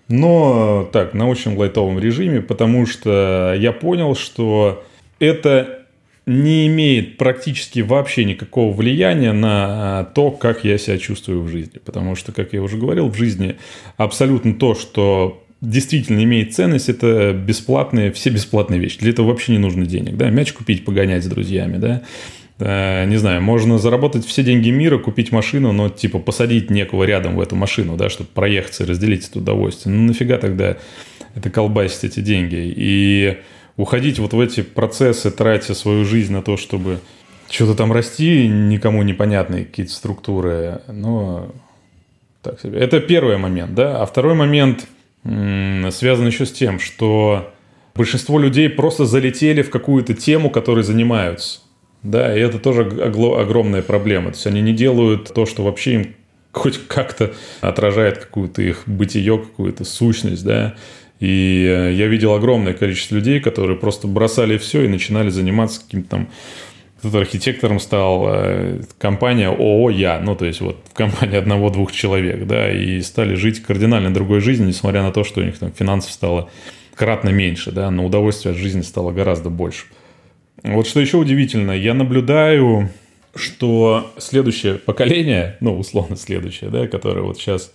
но так, на очень лайтовом режиме, потому что я понял, что это не имеет практически вообще никакого влияния на а, то, как я себя чувствую в жизни. Потому что, как я уже говорил, в жизни абсолютно то, что действительно имеет ценность, это бесплатные, все бесплатные вещи. Для этого вообще не нужно денег. Да? Мяч купить, погонять с друзьями, да, не знаю, можно заработать все деньги мира, купить машину, но типа посадить некого рядом в эту машину, да, чтобы проехаться и разделить это удовольствие. Ну нафига тогда это колбасить эти деньги? И уходить вот в эти процессы, тратя свою жизнь на то, чтобы что-то там расти, никому непонятные какие-то структуры, но так себе. Это первый момент, да. А второй момент связан еще с тем, что большинство людей просто залетели в какую-то тему, которой занимаются. Да, и это тоже огромная проблема. То есть они не делают то, что вообще им хоть как-то отражает какую-то их бытие, какую-то сущность, да. И э, я видел огромное количество людей, которые просто бросали все и начинали заниматься каким-то там Тут архитектором стал э, компания ООО «Я», ну, то есть вот в компании одного-двух человек, да, и стали жить кардинально другой жизнью, несмотря на то, что у них там финансов стало кратно меньше, да, но удовольствие от жизни стало гораздо больше. Вот что еще удивительно, я наблюдаю, что следующее поколение, ну, условно следующее, да, которое вот сейчас,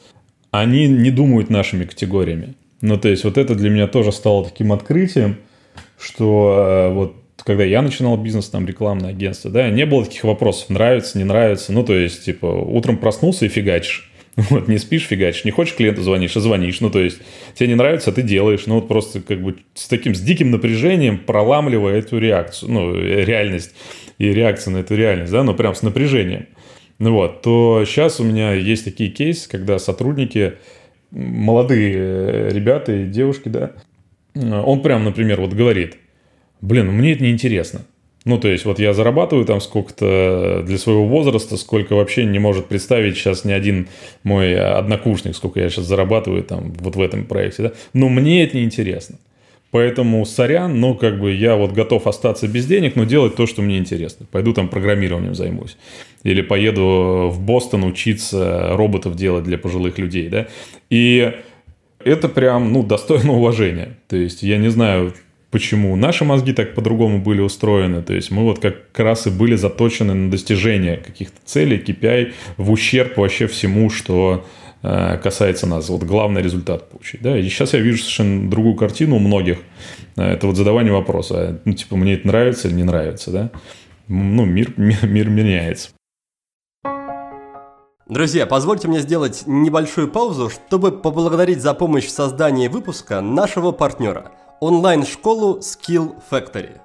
они не думают нашими категориями. Ну, то есть вот это для меня тоже стало таким открытием, что э, вот когда я начинал бизнес, там, рекламное агентство, да, не было таких вопросов, нравится, не нравится. Ну, то есть, типа, утром проснулся и фигачишь. Вот, не спишь, фигачишь, не хочешь клиенту звонишь, а звонишь. Ну, то есть, тебе не нравится, а ты делаешь. Ну, вот просто как бы с таким, с диким напряжением проламливая эту реакцию, ну, реальность и реакцию на эту реальность, да, ну, прям с напряжением. Ну, вот, то сейчас у меня есть такие кейсы, когда сотрудники, молодые э, ребята и девушки, да, он прям, например, вот говорит, блин, мне это неинтересно. Ну, то есть, вот я зарабатываю там сколько-то для своего возраста, сколько вообще не может представить сейчас ни один мой однокурсник, сколько я сейчас зарабатываю там вот в этом проекте, да. Но мне это неинтересно. Поэтому сорян, но как бы я вот готов остаться без денег, но делать то, что мне интересно. Пойду там программированием займусь. Или поеду в Бостон учиться роботов делать для пожилых людей, да. И это прям, ну, достойно уважения. То есть, я не знаю, почему наши мозги так по-другому были устроены. То есть мы вот как раз и были заточены на достижение каких-то целей, KPI, в ущерб вообще всему, что касается нас. Вот главный результат получить. Да? И сейчас я вижу совершенно другую картину у многих. Э, это вот задавание вопроса. Ну, типа, мне это нравится или не нравится, да? Ну, мир, мир, мир меняется. Друзья, позвольте мне сделать небольшую паузу, чтобы поблагодарить за помощь в создании выпуска нашего партнера – онлайн-школу Skill Factory.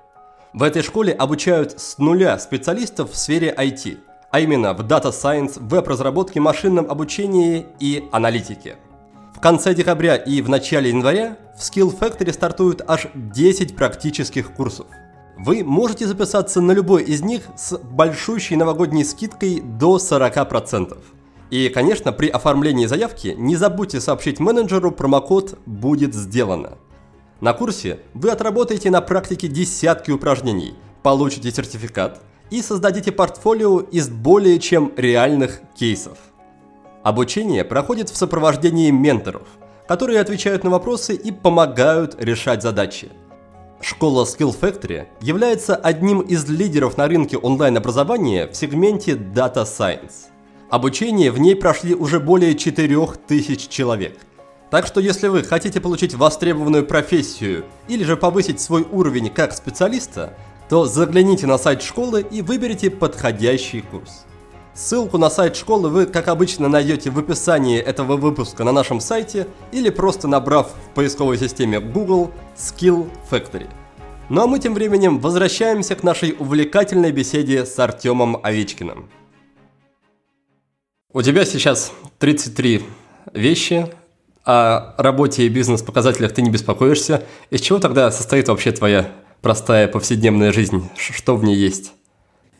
В этой школе обучают с нуля специалистов в сфере IT, а именно в Data Science, веб-разработке, машинном обучении и аналитике. В конце декабря и в начале января в Skill Factory стартуют аж 10 практических курсов. Вы можете записаться на любой из них с большущей новогодней скидкой до 40%. И, конечно, при оформлении заявки не забудьте сообщить менеджеру промокод «Будет сделано». На курсе вы отработаете на практике десятки упражнений, получите сертификат и создадите портфолио из более чем реальных кейсов. Обучение проходит в сопровождении менторов, которые отвечают на вопросы и помогают решать задачи. Школа Skill Factory является одним из лидеров на рынке онлайн-образования в сегменте Data Science. Обучение в ней прошли уже более 4000 человек – так что если вы хотите получить востребованную профессию или же повысить свой уровень как специалиста, то загляните на сайт школы и выберите подходящий курс. Ссылку на сайт школы вы, как обычно, найдете в описании этого выпуска на нашем сайте или просто набрав в поисковой системе Google Skill Factory. Ну а мы тем временем возвращаемся к нашей увлекательной беседе с Артемом Овечкиным. У тебя сейчас 33 вещи, о работе и бизнес-показателях ты не беспокоишься, из чего тогда состоит вообще твоя простая повседневная жизнь? Что в ней есть?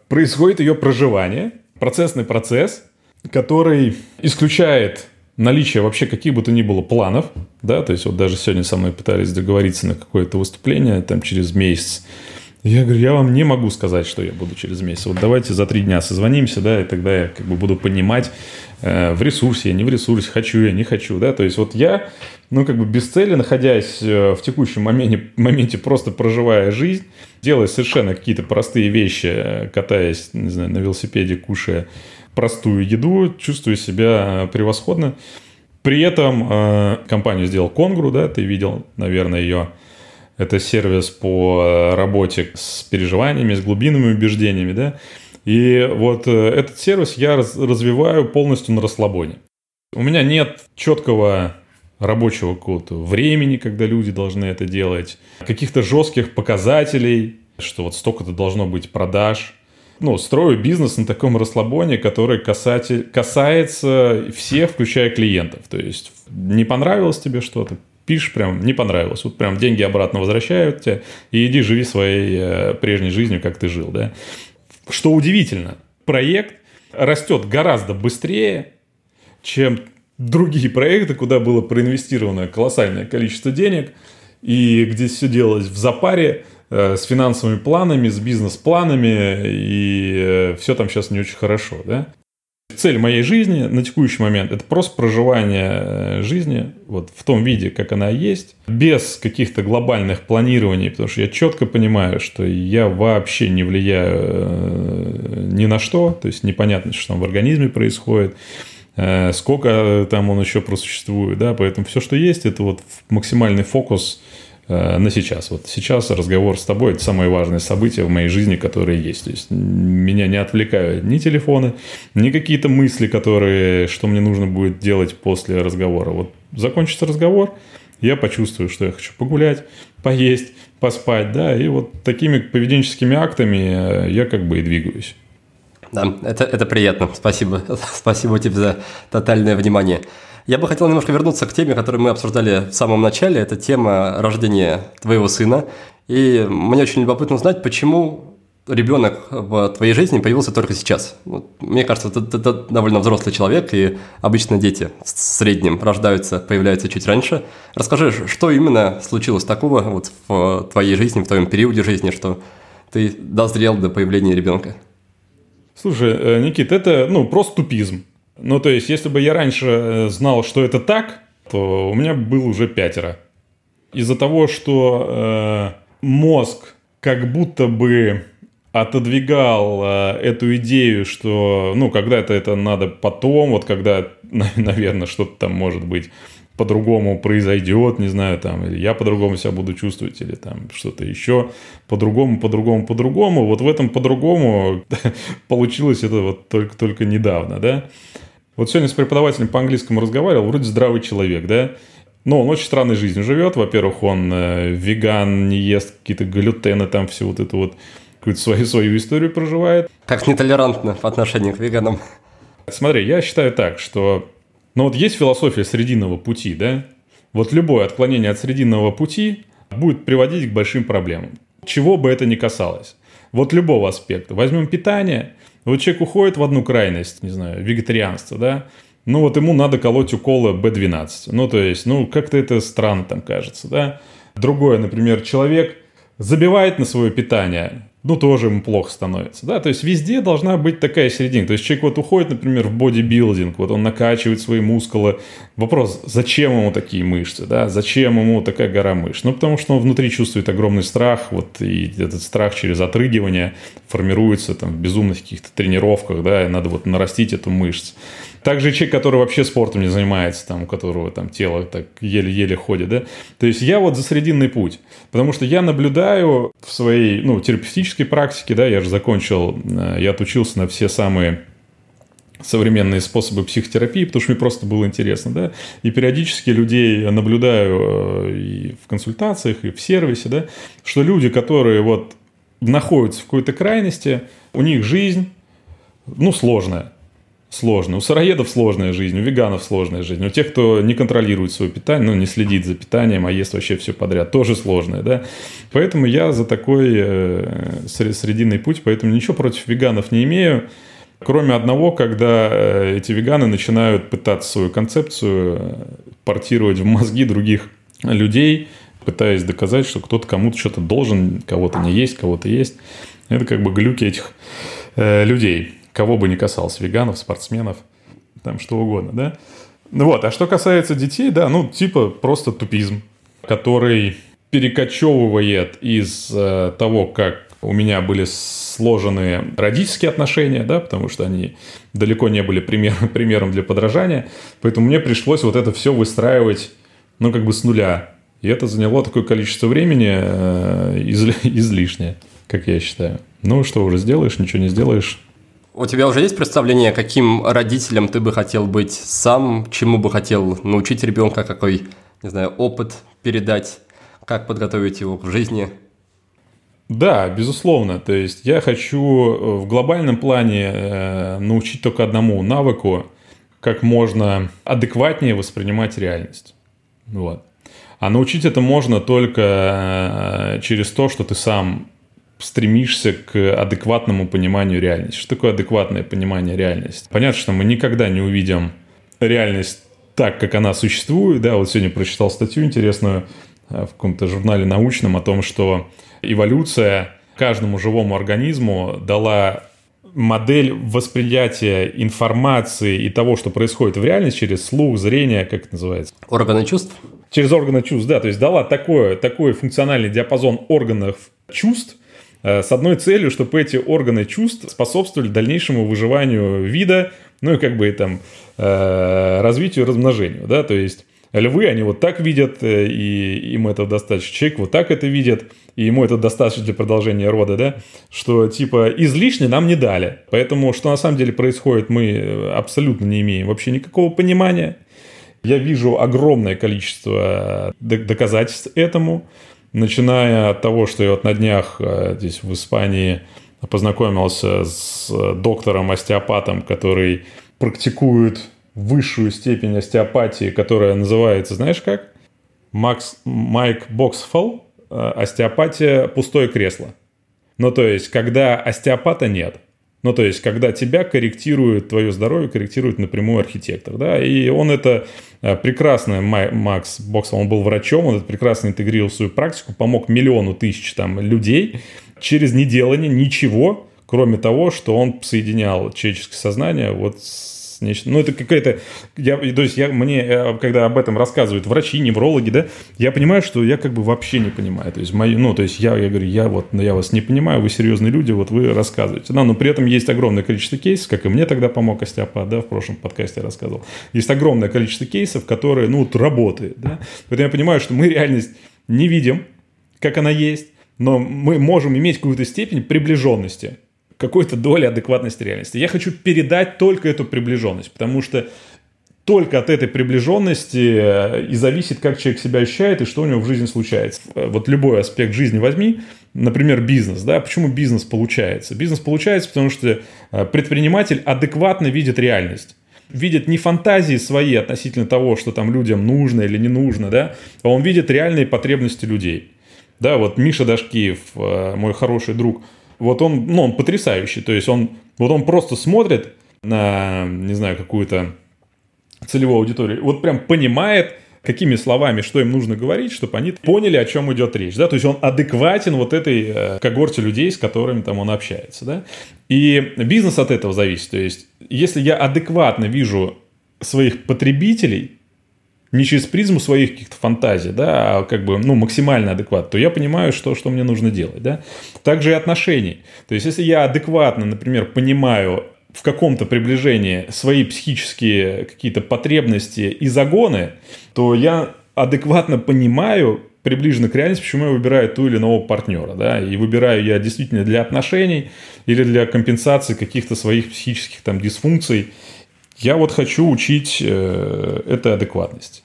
Происходит ее проживание, процессный процесс, который исключает наличие вообще каких бы то ни было планов, да, то есть вот даже сегодня со мной пытались договориться на какое-то выступление там через месяц, Я говорю, я вам не могу сказать, что я буду через месяц. Вот давайте за три дня созвонимся, да, и тогда я как бы буду понимать, э, в ресурсе я, не в ресурсе, хочу я, не хочу, да. То есть вот я, ну, как бы без цели, находясь э, в текущем моменте, моменте просто проживая жизнь, делая совершенно какие-то простые вещи, э, катаясь, не знаю, на велосипеде, кушая простую еду, чувствую себя превосходно. При этом э, компанию сделал Конгру, да, ты видел, наверное, ее это сервис по э, работе с переживаниями, с глубинными убеждениями, да. И вот э, этот сервис я развиваю полностью на расслабоне. У меня нет четкого рабочего какого-то времени, когда люди должны это делать, каких-то жестких показателей, что вот столько-то должно быть продаж. Ну, строю бизнес на таком расслабоне, который касатель, касается всех, включая клиентов. То есть не понравилось тебе что-то, пишешь прям, не понравилось. Вот прям деньги обратно возвращают тебе, и иди живи своей э, прежней жизнью, как ты жил, да. Что удивительно, проект растет гораздо быстрее, чем другие проекты, куда было проинвестировано колоссальное количество денег, и где все делалось в запаре, э, с финансовыми планами, с бизнес-планами, и э, все там сейчас не очень хорошо, да. Цель моей жизни на текущий момент – это просто проживание э, жизни вот в том виде, как она есть, без каких-то глобальных планирований, потому что я четко понимаю, что я вообще не влияю э, ни на что, то есть непонятно, что там в организме происходит, э, сколько там он еще просуществует, да, поэтому все, что есть, это вот максимальный фокус – на сейчас. Вот сейчас разговор с тобой – это самое важное событие в моей жизни, которое есть. То есть меня не отвлекают ни телефоны, ни какие-то мысли, которые, что мне нужно будет делать после разговора. Вот закончится разговор, я почувствую, что я хочу погулять, поесть, поспать, да, и вот такими поведенческими актами э, я как бы и двигаюсь. Да, это, это приятно. Спасибо. Спасибо тебе за тотальное внимание. Я бы хотел немножко вернуться к теме, которую мы обсуждали в самом начале. Это тема рождения твоего сына. И мне очень любопытно узнать, почему ребенок в твоей жизни появился только сейчас. Вот, мне кажется, ты, ты, довольно взрослый человек, и обычно дети в среднем рождаются, появляются чуть раньше. Расскажи, что именно случилось такого вот в твоей жизни, в твоем периоде жизни, что ты дозрел до появления ребенка? Слушай, э, Никит, это ну, просто тупизм. Ну, то есть, если бы я раньше э, знал, что это так, то у меня был уже пятеро. Из-за того, что э, мозг как будто бы отодвигал э, эту идею, что, ну, когда-то это надо потом, вот когда, наверное, что-то там может быть по-другому произойдет, не знаю, там, или я по-другому себя буду чувствовать, или там что-то еще по-другому, по-другому, по-другому. Вот в этом по-другому получилось это вот только, только недавно, да. Вот сегодня с преподавателем по английскому разговаривал, вроде здравый человек, да, но он очень странной жизнью живет. Во-первых, он э, веган, не ест какие-то глютены, там все вот это вот, какую-то свою, свою историю проживает. Как нетолерантно по отношению к веганам. Смотри, я считаю так, что... Ну вот есть философия срединного пути, да? Вот любое отклонение от срединного пути будет приводить к большим проблемам. Чего бы это ни касалось. Вот любого аспекта. Возьмем питание – вот человек уходит в одну крайность, не знаю, вегетарианство, да, ну вот ему надо колоть уколы B12. Ну, то есть, ну, как-то это странно там кажется, да. Другое, например, человек забивает на свое питание, ну, тоже ему плохо становится, да, то есть везде должна быть такая серединка, то есть человек вот уходит, например, в бодибилдинг, вот он накачивает свои мускулы, вопрос, зачем ему такие мышцы, да, зачем ему такая гора мышц, ну, потому что он внутри чувствует огромный страх, вот, и этот страх через отрыгивание формируется там в безумных каких-то тренировках, да, и надо вот нарастить эту мышцу. Также человек, который вообще спортом не занимается, там, у которого там тело так еле-еле ходит, да. То есть я вот за срединный путь, потому что я наблюдаю в своей, ну, терапевтической практике, да, я же закончил, э, я отучился на все самые современные способы психотерапии, потому что мне просто было интересно, да, и периодически людей наблюдаю э, и в консультациях, и в сервисе, да, что люди, которые вот находятся в какой-то крайности, у них жизнь, ну, сложная сложно. У сыроедов сложная жизнь, у веганов сложная жизнь. У тех, кто не контролирует свое питание, ну, не следит за питанием, а ест вообще все подряд, тоже сложная, да. Поэтому я за такой э, срединный путь, поэтому ничего против веганов не имею. Кроме одного, когда э, эти веганы начинают пытаться свою концепцию э, портировать в мозги других людей, пытаясь доказать, что кто-то кому-то что-то должен, кого-то не есть, кого-то есть. Это как бы глюки этих э, людей, кого бы ни касался, веганов, спортсменов, там что угодно, да. Ну вот, а что касается детей, да, ну типа просто тупизм, который перекочевывает из э, того, как у меня были сложены родительские отношения, да, потому что они далеко не были пример, примером для подражания. Поэтому мне пришлось вот это все выстраивать, ну, как бы с нуля. И это заняло такое количество времени э, из, излишнее, как я считаю. Ну, что уже сделаешь, ничего не сделаешь. У тебя уже есть представление, каким родителем ты бы хотел быть сам, чему бы хотел научить ребенка, какой, не знаю, опыт передать, как подготовить его к жизни? Да, безусловно. То есть я хочу э, в глобальном плане э, научить только одному навыку, как можно адекватнее воспринимать реальность. Вот. А научить это можно только э, через то, что ты сам стремишься к адекватному пониманию реальности. Что такое адекватное понимание реальности? Понятно, что мы никогда не увидим реальность так, как она существует. Да, вот сегодня прочитал статью интересную в каком-то журнале научном о том, что эволюция каждому живому организму дала модель восприятия информации и того, что происходит в реальности через слух, зрение, как это называется? Органы чувств? Через органы чувств, да. То есть дала такой, такой функциональный диапазон органов чувств, э, с одной целью, чтобы эти органы чувств способствовали дальнейшему выживанию вида, ну и как бы там э, развитию размножению, да, то есть львы, они вот так видят, э, и им это достаточно. Человек вот так это видит, и ему это достаточно для продолжения рода, да, что типа излишне нам не дали. Поэтому что на самом деле происходит, мы э, абсолютно не имеем вообще никакого понимания. Я вижу огромное количество э, доказательств этому, начиная от того, что я вот на днях здесь в Испании познакомился с доктором-остеопатом, который практикует высшую степень остеопатии, которая называется, знаешь как? Макс, Майк Боксфолл, э, остеопатия «пустое кресло». Ну, то есть, когда остеопата нет. Ну, то есть, когда тебя корректирует, твое здоровье корректирует напрямую архитектор, да, и он это э, прекрасно, Макс Боксфолл, он был врачом, он это прекрасно интегрировал в свою практику, помог миллиону тысяч там людей. Через неделание ничего, кроме того, что он соединял человеческое сознание вот с нечто. Ну, это какая-то... Я, то есть, я, мне, э, когда об этом рассказывают врачи, неврологи, да, я понимаю, что я как бы вообще не понимаю. То есть, мои, ну, то есть, я, я говорю, я вот, я вас не понимаю, вы серьезные люди, вот вы рассказываете. Да, но при этом есть огромное количество кейсов, как и мне тогда помог остеопат, да, в прошлом подкасте я рассказывал. Есть огромное количество кейсов, которые, ну, вот, работают, да. Поэтому я понимаю, что мы реальность не видим, как она есть, но мы можем иметь какую-то степень приближенности какой-то доли адекватности реальности. Я хочу передать только эту приближенность, потому что только от этой приближенности э, и зависит, как человек себя ощущает и что у него в жизни случается. Вот любой аспект жизни возьми, например, бизнес. Да? Почему бизнес получается? Бизнес получается, потому что э, предприниматель адекватно видит реальность видит не фантазии свои относительно того, что там людям нужно или не нужно, да, а он видит реальные потребности людей. Да, вот Миша Дашкиев, э, мой хороший друг, вот он, ну, он потрясающий. То есть он, вот он просто смотрит на, не знаю, какую-то целевую аудиторию, вот прям понимает, какими словами, что им нужно говорить, чтобы они поняли, о чем идет речь, да, то есть он адекватен вот этой э, когорте людей, с которыми там он общается, да, и бизнес от этого зависит, то есть если я адекватно вижу своих потребителей, не через призму своих каких-то фантазий, да, а как бы, ну, максимально адекватно, то я понимаю, что, что мне нужно делать, да. Также и отношений. То есть, если я адекватно, например, понимаю в каком-то приближении свои психические какие-то потребности и загоны, то я адекватно понимаю, приближенно к реальности, почему я выбираю ту или иного партнера, да, и выбираю я действительно для отношений или для компенсации каких-то своих психических там дисфункций я вот хочу учить э, этой адекватности.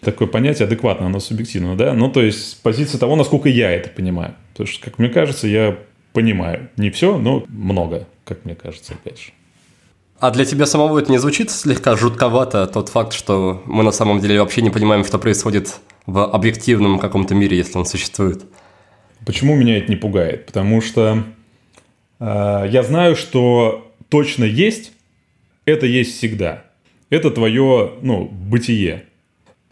Такое понятие адекватно, оно субъективно, да? Ну, то есть, с позиции того, насколько я это понимаю. Потому что, как мне кажется, я понимаю. Не все, но много, как мне кажется, опять же. А для тебя самого это не звучит слегка жутковато, тот факт, что мы на самом деле вообще не понимаем, что происходит в объективном каком-то мире, если он существует? Почему меня это не пугает? Потому что э, я знаю, что точно есть это есть всегда. Это твое, ну, бытие.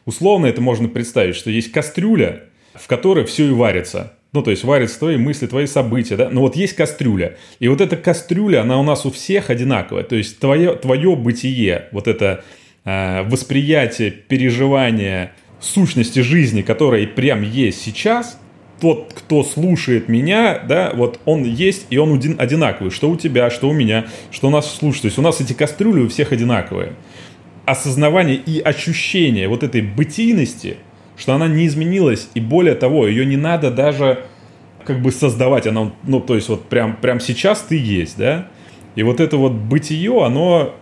Условно это можно представить, что есть кастрюля, в которой все и варится. Ну, то есть варятся твои мысли, твои события, да. Но вот есть кастрюля. И вот эта кастрюля, она у нас у всех одинаковая. То есть твое, твое бытие, вот это э, восприятие, переживание сущности жизни, которая прям есть сейчас, тот, кто слушает меня, да, вот он есть, и он одинаковый. Что у тебя, что у меня, что у нас слушает. То есть у нас эти кастрюли у всех одинаковые. Осознавание и ощущение вот этой бытийности – что она не изменилась, и более того, ее не надо даже как бы создавать, она, ну, то есть вот прям, прям сейчас ты есть, да, и вот это вот бытие, оно,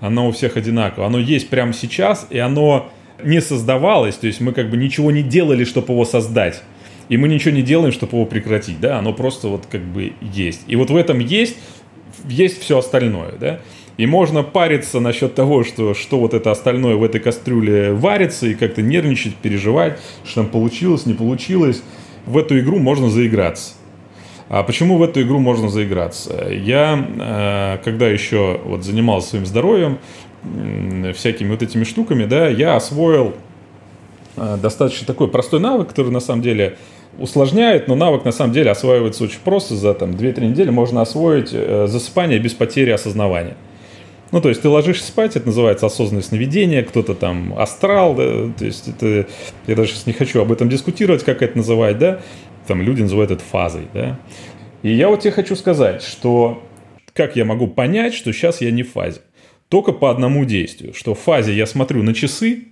оно у всех одинаково, оно есть прямо сейчас, и оно не создавалось, то есть мы как бы ничего не делали, чтобы его создать, и мы ничего не делаем, чтобы его прекратить, да, оно просто вот как бы есть. И вот в этом есть, есть все остальное, да. И можно париться насчет того, что, что вот это остальное в этой кастрюле варится, и как-то нервничать, переживать, что там получилось, не получилось. В эту игру можно заиграться. А почему в эту игру можно заиграться? Я, э, когда еще вот занимался своим здоровьем, всякими вот этими штуками, да, я освоил достаточно такой простой навык, который на самом деле усложняет, но навык на самом деле осваивается очень просто. За там 2-3 недели можно освоить э, засыпание без потери осознавания. Ну, то есть ты ложишься спать, это называется осознанное сновидение, кто-то там астрал, да, то есть это, я даже сейчас не хочу об этом дискутировать, как это называть, да, там люди называют это фазой, да. И я вот тебе хочу сказать, что как я могу понять, что сейчас я не в фазе? Только по одному действию, что в фазе я смотрю на часы,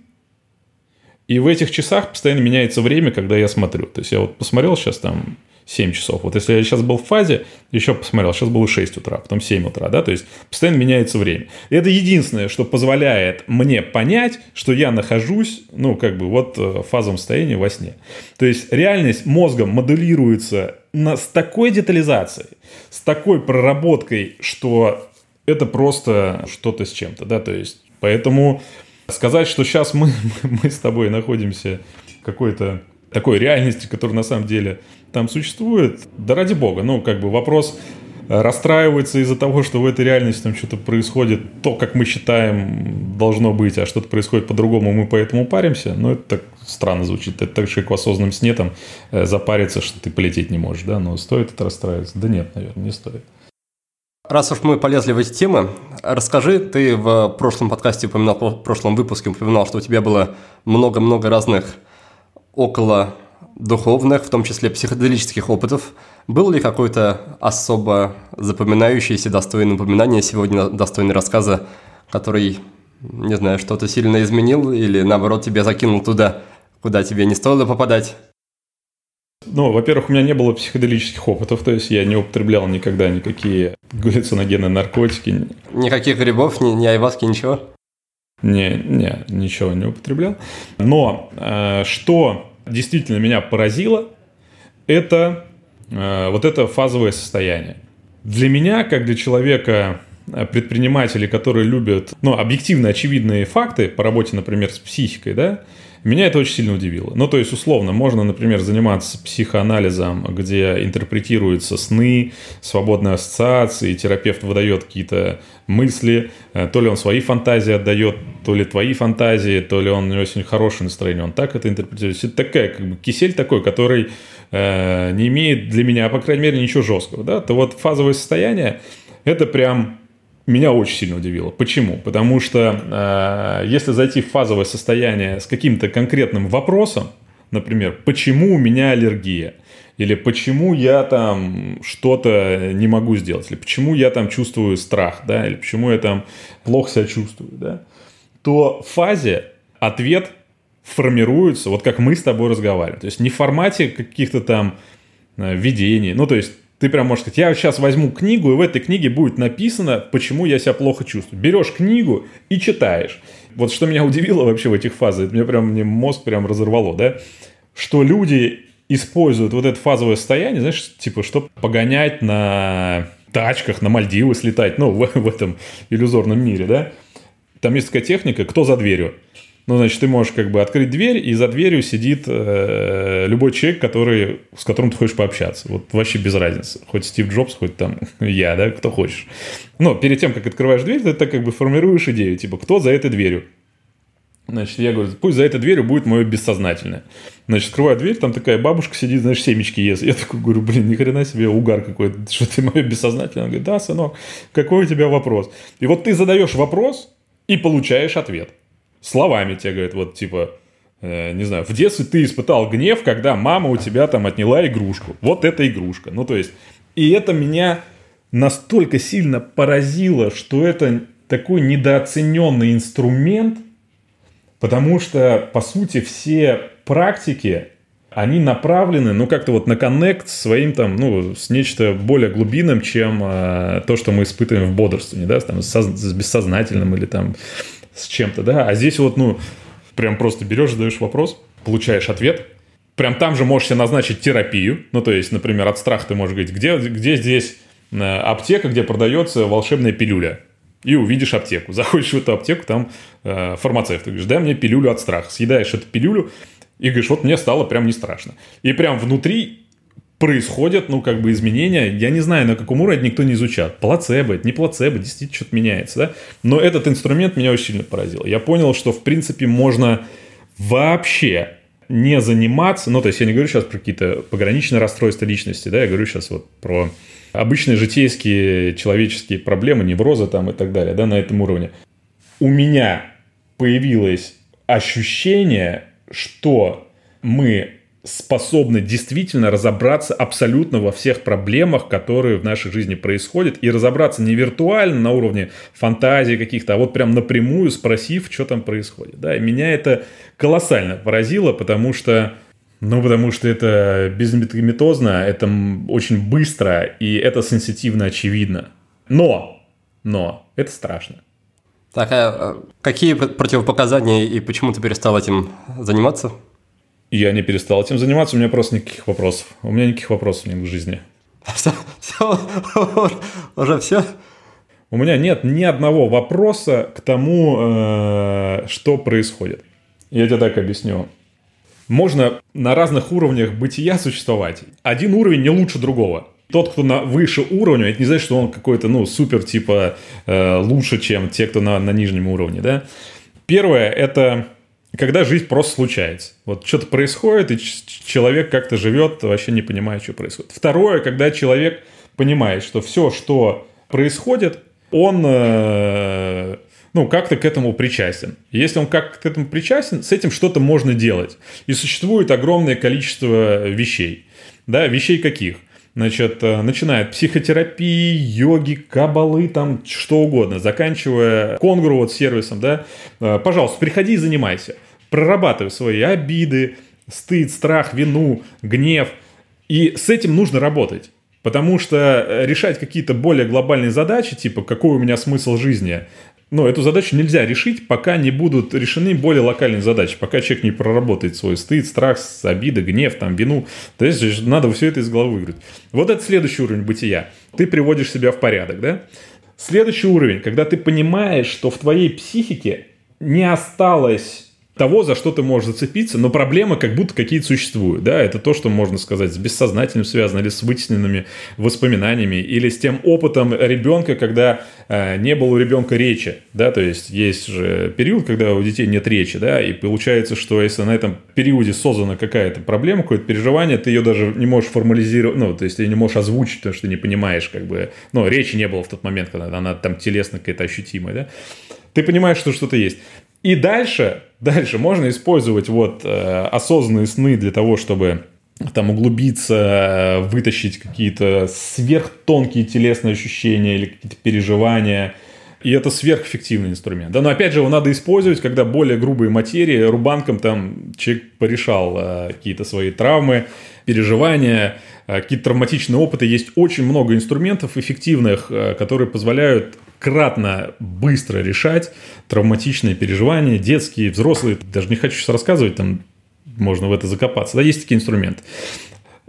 и в этих часах постоянно меняется время, когда я смотрю. То есть я вот посмотрел сейчас там 7 часов. Вот если я сейчас был в фазе, еще посмотрел, сейчас было 6 утра, потом 7 утра, да, то есть постоянно меняется время. И это единственное, что позволяет мне понять, что я нахожусь, ну, как бы вот э, в фазовом состоянии во сне. То есть реальность мозгом моделируется на, с такой детализацией, с такой проработкой, что это просто что-то с чем-то, да, то есть поэтому сказать, что сейчас мы, мы с тобой находимся в какой-то такой реальности, которая на самом деле там существует, да ради бога, ну, как бы вопрос э, расстраивается из-за того, что в этой реальности там что-то происходит, то, как мы считаем, должно быть, а что-то происходит по-другому, мы поэтому паримся, ну, это так странно звучит. Это так же, как в осознанном сне там э, запариться, что ты полететь не можешь, да, но стоит это расстраиваться? Да нет, наверное, не стоит. Раз уж мы полезли в эти темы, расскажи, ты в прошлом подкасте упоминал, в прошлом выпуске упоминал, что у тебя было много-много разных около духовных, в том числе психоделических опытов. Был ли какой-то особо запоминающийся, достойный упоминания сегодня, достойный рассказа, который, не знаю, что-то сильно изменил или, наоборот, тебя закинул туда, куда тебе не стоило попадать? Ну, во-первых, у меня не было психоделических опытов, то есть я не употреблял никогда никакие галлюциногенные наркотики. Никаких грибов, ни, ни айваски, ничего? Не, не, ничего не употреблял. Но э, что действительно меня поразило, это э, вот это фазовое состояние. Для меня, как для человека, э, предпринимателей, которые любят, ну, объективно очевидные факты по работе, например, с психикой, да, меня это очень сильно удивило. Ну, то есть, условно, можно, например, заниматься психоанализом, где интерпретируются сны, свободные ассоциации, терапевт выдает какие-то мысли, э, то ли он свои фантазии отдает, то ли твои фантазии, то ли он, у него сегодня хорошее настроение, он так это интерпретирует. Это такая, как бы, кисель такой, который э, не имеет для меня, по крайней мере, ничего жесткого, да, то вот фазовое состояние, это прям меня очень сильно удивило. Почему? Потому что э, если зайти в фазовое состояние с каким-то конкретным вопросом, например, почему у меня аллергия, или почему я там что-то не могу сделать, или почему я там чувствую страх, да, или почему я там плохо себя чувствую, да, то в фазе ответ формируется, вот как мы с тобой разговариваем. То есть не в формате каких-то там э, видений, ну то есть ты прям можешь сказать, я сейчас возьму книгу, и в этой книге будет написано, почему я себя плохо чувствую. Берешь книгу и читаешь. Вот что меня удивило вообще в этих фазах, это мне прям мне мозг прям разорвало, да, что люди используют вот это фазовое состояние, знаешь, типа, чтобы погонять на тачках, на Мальдивы слетать, ну, в, в этом иллюзорном мире, да. Там есть такая техника, кто за дверью. Ну, значит, ты можешь как бы открыть дверь, и за дверью сидит э, любой человек, который, с которым ты хочешь пообщаться. Вот вообще без разницы. Хоть Стив Джобс, хоть там я, да, кто хочешь. Но перед тем, как открываешь дверь, ты так как бы формируешь идею, типа, кто за этой дверью. Значит, я говорю, пусть за этой дверью будет мое бессознательное. Значит, открываю дверь, там такая бабушка сидит, знаешь, семечки ест. Я такой говорю, блин, ни хрена себе угар какой-то, что ты мое бессознательное. Она говорит, да, сынок, какой у тебя вопрос? И вот ты задаешь вопрос и получаешь ответ. Словами тебе говорят, вот типа, э, не знаю, в детстве ты испытал гнев, когда мама у тебя там отняла игрушку. Вот эта игрушка. Ну, то есть, и это меня настолько сильно поразило, что это такой недооцененный инструмент – Потому что, по сути, все практики, они направлены, ну, как-то вот на коннект с своим там, ну, с нечто более глубинным, чем э, то, что мы испытываем в бодрствовании, да, там, с, с бессознательным или там с чем-то, да. А здесь вот, ну, прям просто берешь, задаешь вопрос, получаешь ответ, прям там же можешь себе назначить терапию, ну, то есть, например, от страха ты можешь говорить, где, где здесь э, аптека, где продается волшебная пилюля, и увидишь аптеку. Заходишь в эту аптеку, там э, фармацевт. Ты говоришь, дай мне пилюлю от страха. Съедаешь эту пилюлю и говоришь, вот мне стало прям не страшно. И прям внутри происходят, ну, как бы изменения. Я не знаю, на каком уровне никто не изучал. Плацебо, это не плацебо, действительно что-то меняется, да? Но этот инструмент меня очень сильно поразил. Я понял, что, в принципе, можно вообще не заниматься, ну, то есть я не говорю сейчас про какие-то пограничные расстройства личности, да, я говорю сейчас вот про обычные житейские человеческие проблемы, неврозы там и так далее, да, на этом уровне. У меня появилось ощущение, что мы способны действительно разобраться абсолютно во всех проблемах, которые в нашей жизни происходят, и разобраться не виртуально на уровне фантазии каких-то, а вот прям напрямую спросив, что там происходит. Да? И меня это колоссально поразило, потому что ну, потому что это безметозно, это очень быстро, и это сенситивно очевидно. Но, но, это страшно. Так, а какие противопоказания и почему ты перестал этим заниматься? Я не перестал этим заниматься, у меня просто никаких вопросов. У меня никаких вопросов нет в жизни. Все, все, уже все? У меня нет ни одного вопроса к тому, э, что происходит. Я тебе так объясню можно на разных уровнях бытия существовать. Один уровень не лучше другого. Тот, кто на выше уровня, это не значит, что он какой-то, ну, супер, типа, э, лучше, чем те, кто на, на нижнем уровне, да. Первое – это когда жизнь просто случается. Вот что-то происходит, и человек как-то живет, вообще не понимая, что происходит. Второе, когда человек понимает, что все, что происходит, он э, ну, как-то к этому причастен. Если он как-то к этому причастен, с этим что-то можно делать. И существует огромное количество вещей. Да, вещей каких? Значит, э, начиная от психотерапии, йоги, кабалы, там что угодно, заканчивая конгру вот сервисом, да, э, пожалуйста, приходи и занимайся. Прорабатывай свои обиды, стыд, страх, вину, гнев. И с этим нужно работать. Потому что э, решать какие-то более глобальные задачи, типа какой у меня смысл жизни, но эту задачу нельзя решить, пока не будут решены более локальные задачи, пока человек не проработает свой стыд, страх, обида, гнев, там, вину. То есть надо все это из головы выиграть. Вот это следующий уровень бытия. Ты приводишь себя в порядок, да? Следующий уровень, когда ты понимаешь, что в твоей психике не осталось того, за что ты можешь зацепиться, но проблемы как будто какие-то существуют. Да? Это то, что можно сказать с бессознательным связано, или с вытесненными воспоминаниями, или с тем опытом ребенка, когда э, не было у ребенка речи. Да? То есть есть же период, когда у детей нет речи, да? и получается, что если на этом периоде создана какая-то проблема, какое-то переживание, ты ее даже не можешь формализировать, ну, то есть ты не можешь озвучить, потому что ты не понимаешь, как бы, ну, речи не было в тот момент, когда она там телесно какая-то ощутимая, да? ты понимаешь, что что-то есть. И дальше, дальше можно использовать вот э, осознанные сны для того, чтобы там углубиться, э, вытащить какие-то сверхтонкие телесные ощущения или какие-то переживания. И это сверхэффективный инструмент. Да, но опять же его надо использовать, когда более грубые материи, рубанком там человек порешал э, какие-то свои травмы, переживания, э, какие-то травматичные опыты. Есть очень много инструментов эффективных, э, которые позволяют кратно быстро решать травматичные переживания, детские, взрослые. Даже не хочу сейчас рассказывать, там можно в это закопаться. Да, есть такие инструменты.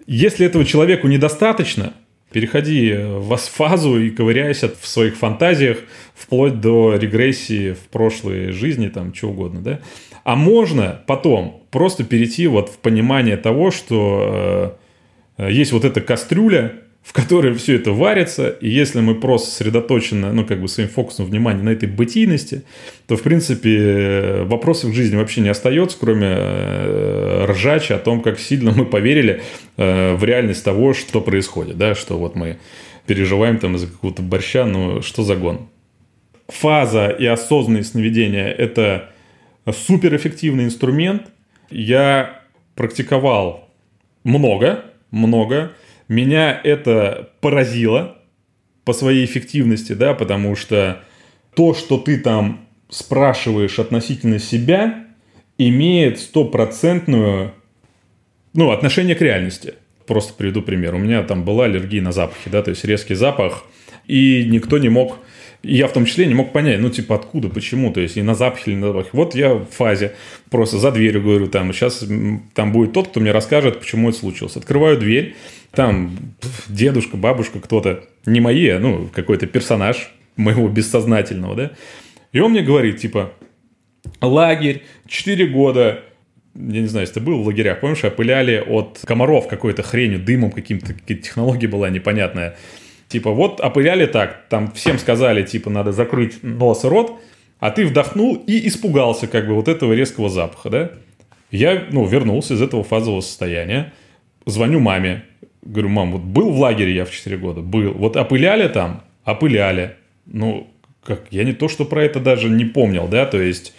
Если этого человеку недостаточно, переходи в фазу и ковыряйся в своих фантазиях вплоть до регрессии в прошлой жизни, там, что угодно, да. А можно потом просто перейти вот в понимание того, что э, есть вот эта кастрюля, в которой все это варится, и если мы просто сосредоточены, ну, как бы своим фокусом внимания на этой бытийности, то, в принципе, вопросов в жизни вообще не остается, кроме э, ржачи о том, как сильно мы поверили э, в реальность того, что происходит, да, что вот мы переживаем там из-за какого-то борща, ну, что за гон. Фаза и осознанное сновидение – это суперэффективный инструмент. Я практиковал много, много, меня это поразило по своей эффективности, да, потому что то, что ты там спрашиваешь относительно себя, имеет стопроцентную ну, отношение к реальности. Просто приведу пример. У меня там была аллергия на запахи, да, то есть резкий запах, и никто не мог и я в том числе не мог понять, ну, типа, откуда, почему, то есть, и на запахе или на запахе. Вот я в фазе, просто за дверью говорю, там, сейчас там будет тот, кто мне расскажет, почему это случилось. Открываю дверь, там дедушка, бабушка, кто-то, не мои, а, ну, какой-то персонаж моего бессознательного, да, и он мне говорит, типа, лагерь, 4 года, я не знаю, если ты был в лагерях, помнишь, опыляли от комаров какой-то хренью, дымом каким-то, какие-то технология была непонятная. Типа, вот опыляли так, там всем сказали, типа, надо закрыть нос и рот, а ты вдохнул и испугался как бы вот этого резкого запаха, да? Я, ну, вернулся из этого фазового состояния, звоню маме, говорю, мам, вот был в лагере я в 4 года? Был. Вот опыляли там? Опыляли. Ну, как, я не то, что про это даже не помнил, да, то есть,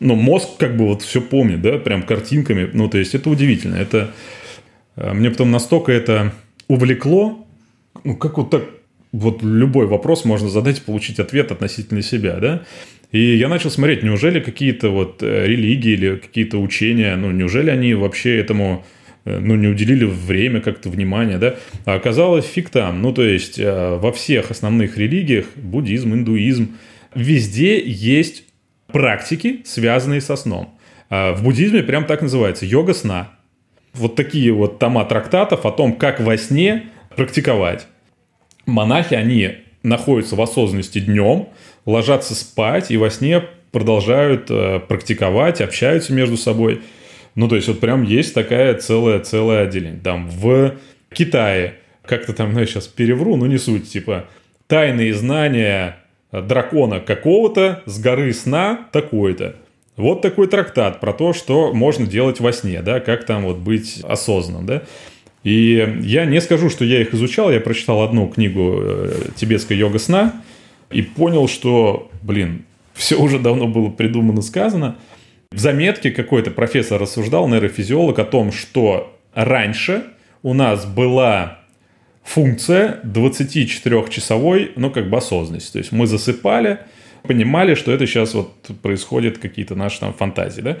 ну, мозг как бы вот все помнит, да, прям картинками, ну, то есть, это удивительно, это, э, мне потом настолько это увлекло, ну, как вот так, вот любой вопрос можно задать и получить ответ относительно себя, да? И я начал смотреть, неужели какие-то вот э, религии или какие-то учения, ну, неужели они вообще этому э, ну, не уделили время, как-то внимание, да, а оказалось фиг там. Ну, то есть, э, во всех основных религиях, буддизм, индуизм, везде есть практики, связанные со сном. А в буддизме прям так называется – йога сна. Вот такие вот тома трактатов о том, как во сне практиковать. Монахи, они находятся в осознанности днем, ложатся спать и во сне продолжают э, практиковать, общаются между собой. Ну, то есть, вот прям есть такая целая, целое отделение. Там в Китае, как-то там, ну, я сейчас перевру, но не суть, типа, тайные знания дракона какого-то с горы сна такой-то. Вот такой трактат про то, что можно делать во сне, да, как там вот быть осознанным, да. И я не скажу, что я их изучал, я прочитал одну книгу э, «Тибетская йога сна» и понял, что, блин, все уже давно было придумано, сказано. В заметке какой-то профессор рассуждал, нейрофизиолог, о том, что раньше у нас была функция 24-часовой, ну, как бы осознанности. То есть мы засыпали, понимали, что это сейчас вот происходит какие-то наши там фантазии, да.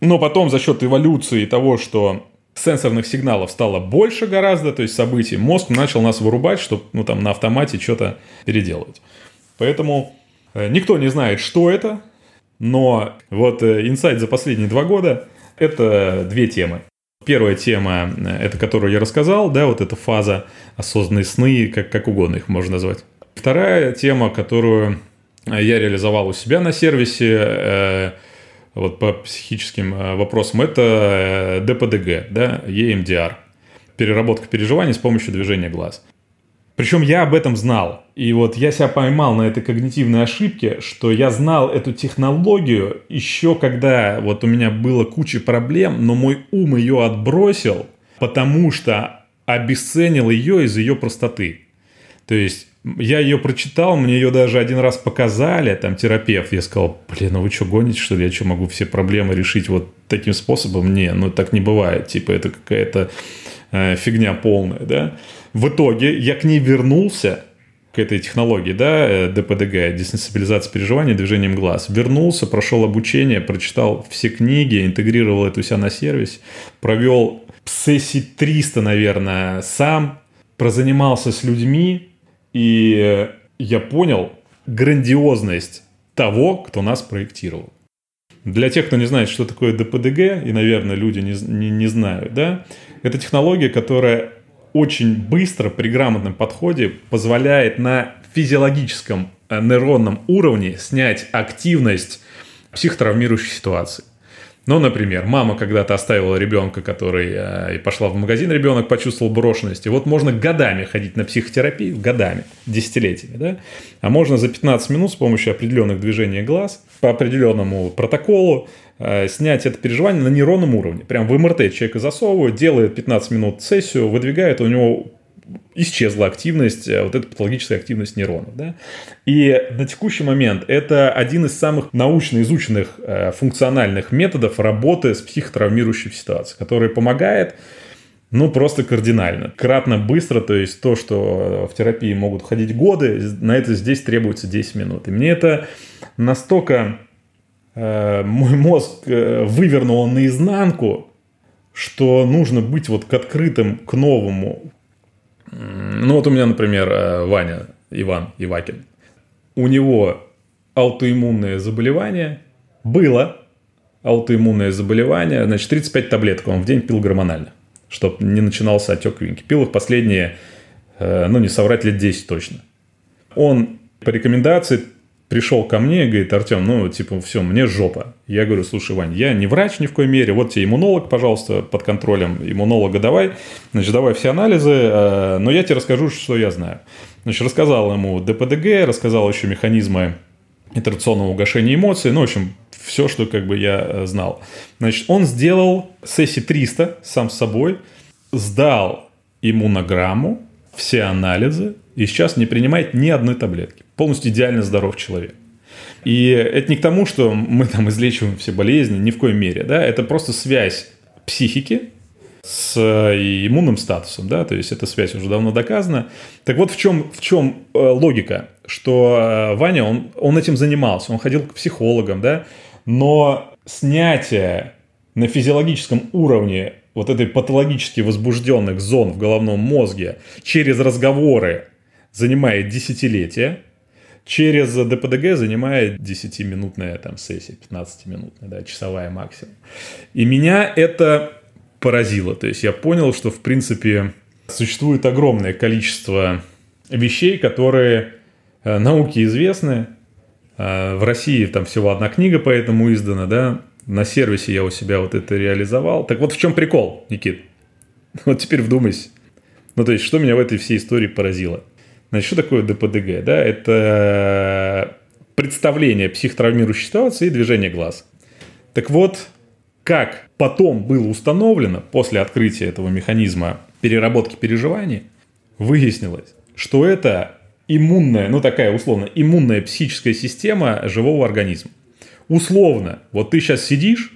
Но потом за счет эволюции того, что сенсорных сигналов стало больше гораздо, то есть событий, мозг начал нас вырубать, чтобы ну, там, на автомате что-то переделывать. Поэтому э, никто не знает, что это, но вот э, инсайт за последние два года – это две темы. Первая тема, э, это которую я рассказал, да, вот эта фаза осознанные сны, как, как угодно их можно назвать. Вторая тема, которую я реализовал у себя на сервисе, вот по психическим э, вопросам, это э, ДПДГ, да, EMDR, переработка переживаний с помощью движения глаз. Причем я об этом знал. И вот я себя поймал на этой когнитивной ошибке, что я знал эту технологию еще когда вот у меня было куча проблем, но мой ум ее отбросил, потому что обесценил ее из ее простоты. То есть я ее прочитал, мне ее даже один раз показали, там терапевт, я сказал, блин, ну вы что, гоните, что ли, я что, могу все проблемы решить вот таким способом? Не, ну так не бывает, типа это какая-то э, фигня полная, да. В итоге я к ней вернулся, к этой технологии, да, э, ДПДГ, десенсибилизация переживания движением глаз. Вернулся, прошел обучение, прочитал все книги, интегрировал это у себя на сервис, провел сессий 300, наверное, сам, прозанимался с людьми, и я понял грандиозность того, кто нас проектировал. Для тех, кто не знает, что такое ДПДГ, и, наверное, люди не, не, не знают, да, это технология, которая очень быстро при грамотном подходе позволяет на физиологическом э, нейронном уровне снять активность психотравмирующей ситуации. Ну, например, мама когда-то оставила ребенка, который э, и пошла в магазин, ребенок почувствовал брошенность. И вот можно годами ходить на психотерапию, годами, десятилетиями, да? А можно за 15 минут с помощью определенных движений глаз по определенному протоколу э, снять это переживание на нейронном уровне. Прям в МРТ человека засовывают, делает 15 минут сессию, выдвигает, у него исчезла активность, э, вот эта патологическая активность нейронов. Да? И на текущий момент это один из самых научно изученных э, функциональных методов работы с психотравмирующей ситуацией, который помогает ну, просто кардинально. Кратно быстро, то есть то, что в терапии могут ходить годы, на это здесь требуется 10 минут. И мне это настолько э, мой мозг э, вывернул наизнанку, что нужно быть вот к открытым, к новому, ну вот у меня, например, э, Ваня, Иван Ивакин. У него аутоиммунное заболевание было, аутоиммунное заболевание, значит, 35 таблеток он в день пил гормонально, чтобы не начинался отек винки. Пил их последние, э, ну не соврать, лет 10 точно. Он по рекомендации пришел ко мне и говорит, Артем, ну, типа, все, мне жопа. Я говорю, слушай, Вань, я не врач ни в коей мере, вот тебе иммунолог, пожалуйста, под контролем иммунолога давай, значит, давай все анализы, э, но я тебе расскажу, что я знаю. Значит, рассказал ему ДПДГ, рассказал еще механизмы интеракционного угошения эмоций, ну, в общем, все, что как бы я э, знал. Значит, он сделал сессии 300 сам с собой, сдал иммунограмму, все анализы, и сейчас не принимает ни одной таблетки. Полностью идеально здоров человек. И это не к тому, что мы там излечиваем все болезни, ни в коей мере, да, это просто связь психики с э, иммунным статусом, да, то есть эта связь уже давно доказана. Так вот в чем, в чем э, логика, что э, Ваня, он, он этим занимался, он ходил к психологам, да, но снятие на физиологическом уровне вот этой патологически возбужденных зон в головном мозге через разговоры занимает десятилетия, через ДПДГ занимает 10-минутная там сессия, 15-минутная, да, часовая максимум. И меня это поразило. То есть я понял, что в принципе существует огромное количество вещей, которые э, науке известны. Э, в России там всего одна книга по этому издана, да. На сервисе я у себя вот это реализовал. Так вот в чем прикол, Никит? Вот теперь вдумайся. Ну, то есть, что меня в этой всей истории поразило? Значит, что такое ДПДГ? Да? Это представление психотравмирующей ситуации и движение глаз. Так вот, как потом было установлено после открытия этого механизма переработки переживаний, выяснилось, что это иммунная, ну такая условно, иммунная психическая система живого организма. Условно, вот ты сейчас сидишь,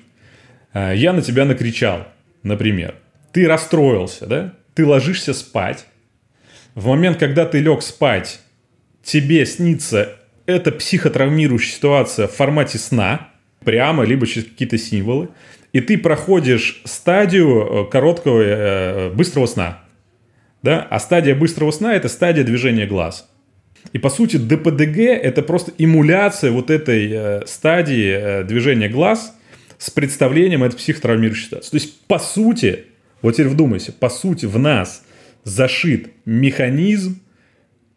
а, я на тебя накричал, например, ты расстроился, да, ты ложишься спать, в момент, когда ты лег спать, тебе снится эта психотравмирующая ситуация в формате сна, прямо, либо через какие-то символы, и ты проходишь стадию э, короткого, э, быстрого сна. Да? А стадия быстрого сна – это стадия движения глаз. И по сути ДПДГ – это просто эмуляция вот этой э, стадии э, движения глаз с представлением этой психотравмирующей ситуации. То есть по сути, вот теперь вдумайся, по сути в нас зашит механизм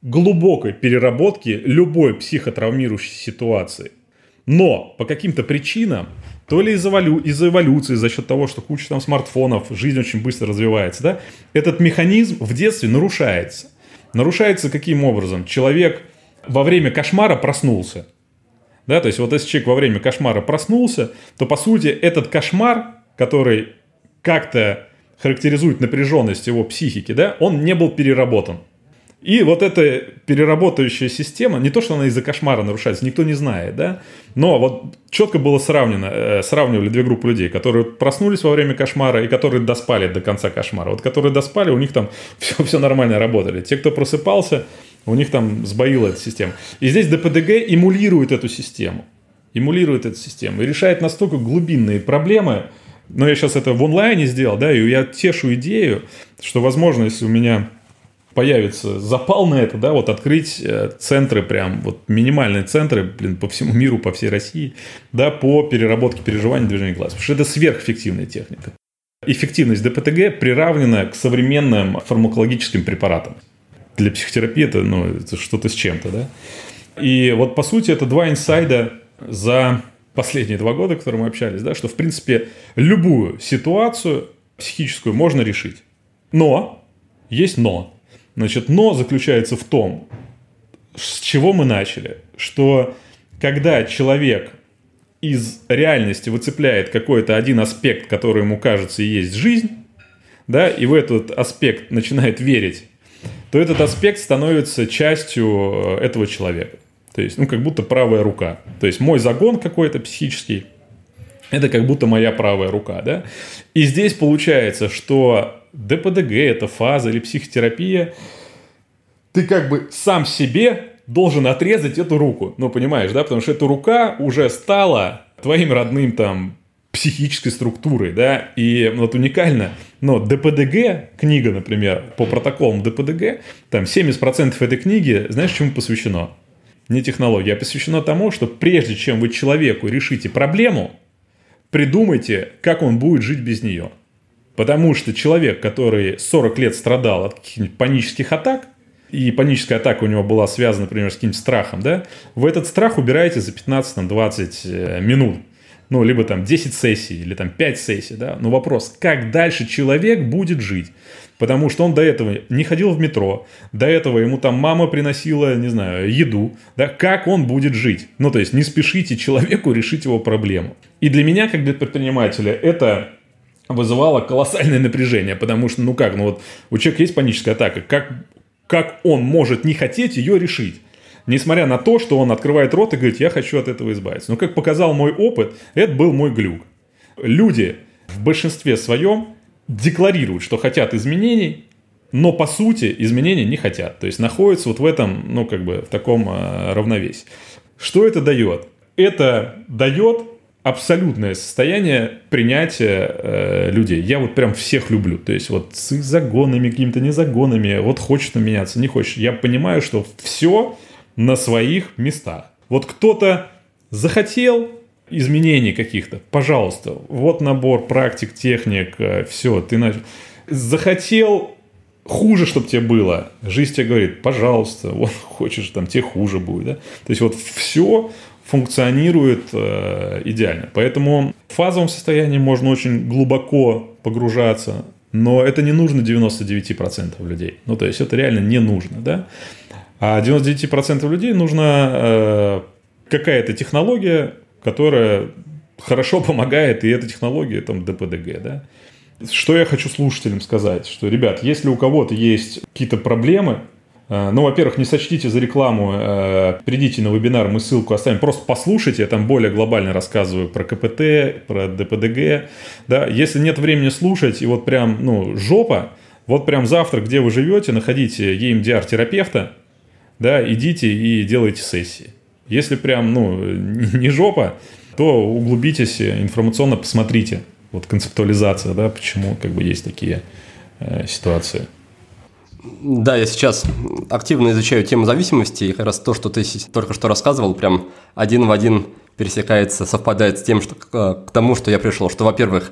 глубокой переработки любой психотравмирующей ситуации. Но по каким-то причинам, то ли из-за эволю... из эволюции, за счет того, что куча там смартфонов, жизнь очень быстро развивается, да, этот механизм в детстве нарушается. Нарушается каким образом? Человек во время кошмара проснулся. Да, то есть вот если человек во время кошмара проснулся, то по сути этот кошмар, который как-то характеризует напряженность его психики, да, он не был переработан. И вот эта переработающая система, не то, что она из-за кошмара нарушается, никто не знает, да, но вот четко было сравнено, э, сравнивали две группы людей, которые проснулись во время кошмара и которые доспали до конца кошмара. Вот которые доспали, у них там все, все нормально работали. Те, кто просыпался, у них там сбоила эта система. И здесь ДПДГ эмулирует эту систему. Эмулирует эту систему и решает настолько глубинные проблемы, но я сейчас это в онлайне сделал, да, и я тешу идею, что, возможно, если у меня появится запал на это, да, вот открыть э, центры прям, вот минимальные центры, блин, по всему миру, по всей России, да, по переработке переживаний движения глаз. Потому что это сверхэффективная техника. Эффективность ДПТГ приравнена к современным фармакологическим препаратам. Для психотерапии это, ну, это что-то с чем-то, да. И вот, по сути, это два инсайда за последние два года, которые мы общались, да, что, в принципе, любую ситуацию психическую можно решить. Но, есть но. Значит, но заключается в том, с чего мы начали, что когда человек из реальности выцепляет какой-то один аспект, который ему кажется и есть жизнь, да, и в этот аспект начинает верить, то этот аспект становится частью э, этого человека. То есть, ну, как будто правая рука. То есть, мой загон какой-то психический, это как будто моя правая рука, да? И здесь получается, что ДПДГ – это фаза или психотерапия, ты как бы сам себе должен отрезать эту руку. Ну, понимаешь, да? Потому что эта рука уже стала твоим родным там психической структурой, да, и вот уникально, но ДПДГ, книга, например, по протоколам ДПДГ, там 70% этой книги, знаешь, чему посвящено? Не технологии, а посвящено тому, что прежде чем вы человеку решите проблему, придумайте, как он будет жить без нее. Потому что человек, который 40 лет страдал от каких-нибудь панических атак, и паническая атака у него была связана, например, с каким-то страхом, да, вы этот страх убираете за 15-20 э, минут. Ну, либо там 10 сессий, или там 5 сессий, да. Но вопрос, как дальше человек будет жить? Потому что он до этого не ходил в метро, до этого ему там мама приносила, не знаю, еду, да, как он будет жить? Ну, то есть не спешите человеку решить его проблему. И для меня, как для предпринимателя, это вызывало колоссальное напряжение, потому что, ну как, ну вот у человека есть паническая атака, как как он может не хотеть ее решить. Несмотря на то, что он открывает рот и говорит, я хочу от этого избавиться. Но как показал мой опыт, это был мой глюк. Люди в большинстве своем декларируют, что хотят изменений, но по сути изменений не хотят. То есть находятся вот в этом, ну как бы в таком э, равновесии. Что это дает? Это дает абсолютное состояние принятия э, людей. Я вот прям всех люблю. То есть вот с их загонами, какими-то незагонами, вот хочет он меняться, не хочет. Я понимаю, что все на своих местах. Вот кто-то захотел изменений каких-то, пожалуйста, вот набор практик, техник, э, все, ты начал. Захотел хуже, чтобы тебе было. Жизнь тебе говорит, пожалуйста, вот хочешь, там тебе хуже будет. Да? То есть вот все функционирует э, идеально. Поэтому в фазовом состоянии можно очень глубоко погружаться, но это не нужно 99% людей. Ну, то есть это реально не нужно, да? А 99% людей нужна э, какая-то технология, которая хорошо помогает, и эта технология там ДПДГ, да? Что я хочу слушателям сказать, что, ребят, если у кого-то есть какие-то проблемы, ну, во-первых, не сочтите за рекламу, э, придите на вебинар, мы ссылку оставим, просто послушайте, я там более глобально рассказываю про КПТ, про ДПДГ, да, если нет времени слушать, и вот прям, ну, жопа, вот прям завтра, где вы живете, находите EMDR-терапевта, да, идите и делайте сессии. Если прям, ну, не жопа, то углубитесь информационно, посмотрите, вот концептуализация, да, почему как бы есть такие э, ситуации. Да, я сейчас активно изучаю тему зависимости, и как раз то, что ты только что рассказывал, прям один в один пересекается, совпадает с тем, что, к тому, что я пришел. Что, во-первых,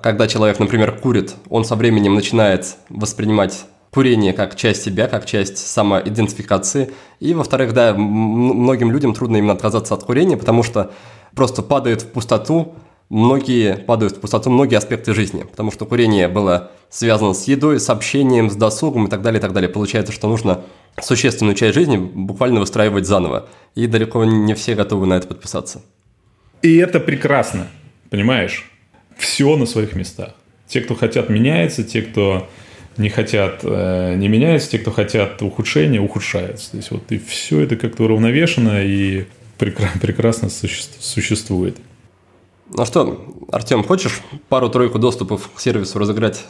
когда человек, например, курит, он со временем начинает воспринимать курение как часть себя, как часть самоидентификации. И, во-вторых, да, многим людям трудно именно отказаться от курения, потому что просто падает в пустоту многие падают в пустоту многие аспекты жизни, потому что курение было связано с едой, с общением, с досугом и так далее, и так далее. Получается, что нужно существенную часть жизни буквально выстраивать заново, и далеко не все готовы на это подписаться. И это прекрасно, понимаешь? Все на своих местах. Те, кто хотят, меняются, те, кто не хотят, э, не меняются, те, кто хотят ухудшения, ухудшаются. То есть вот и все это как-то уравновешено и прекрасно существует. Ну что, Артем, хочешь пару-тройку доступов к сервису разыграть?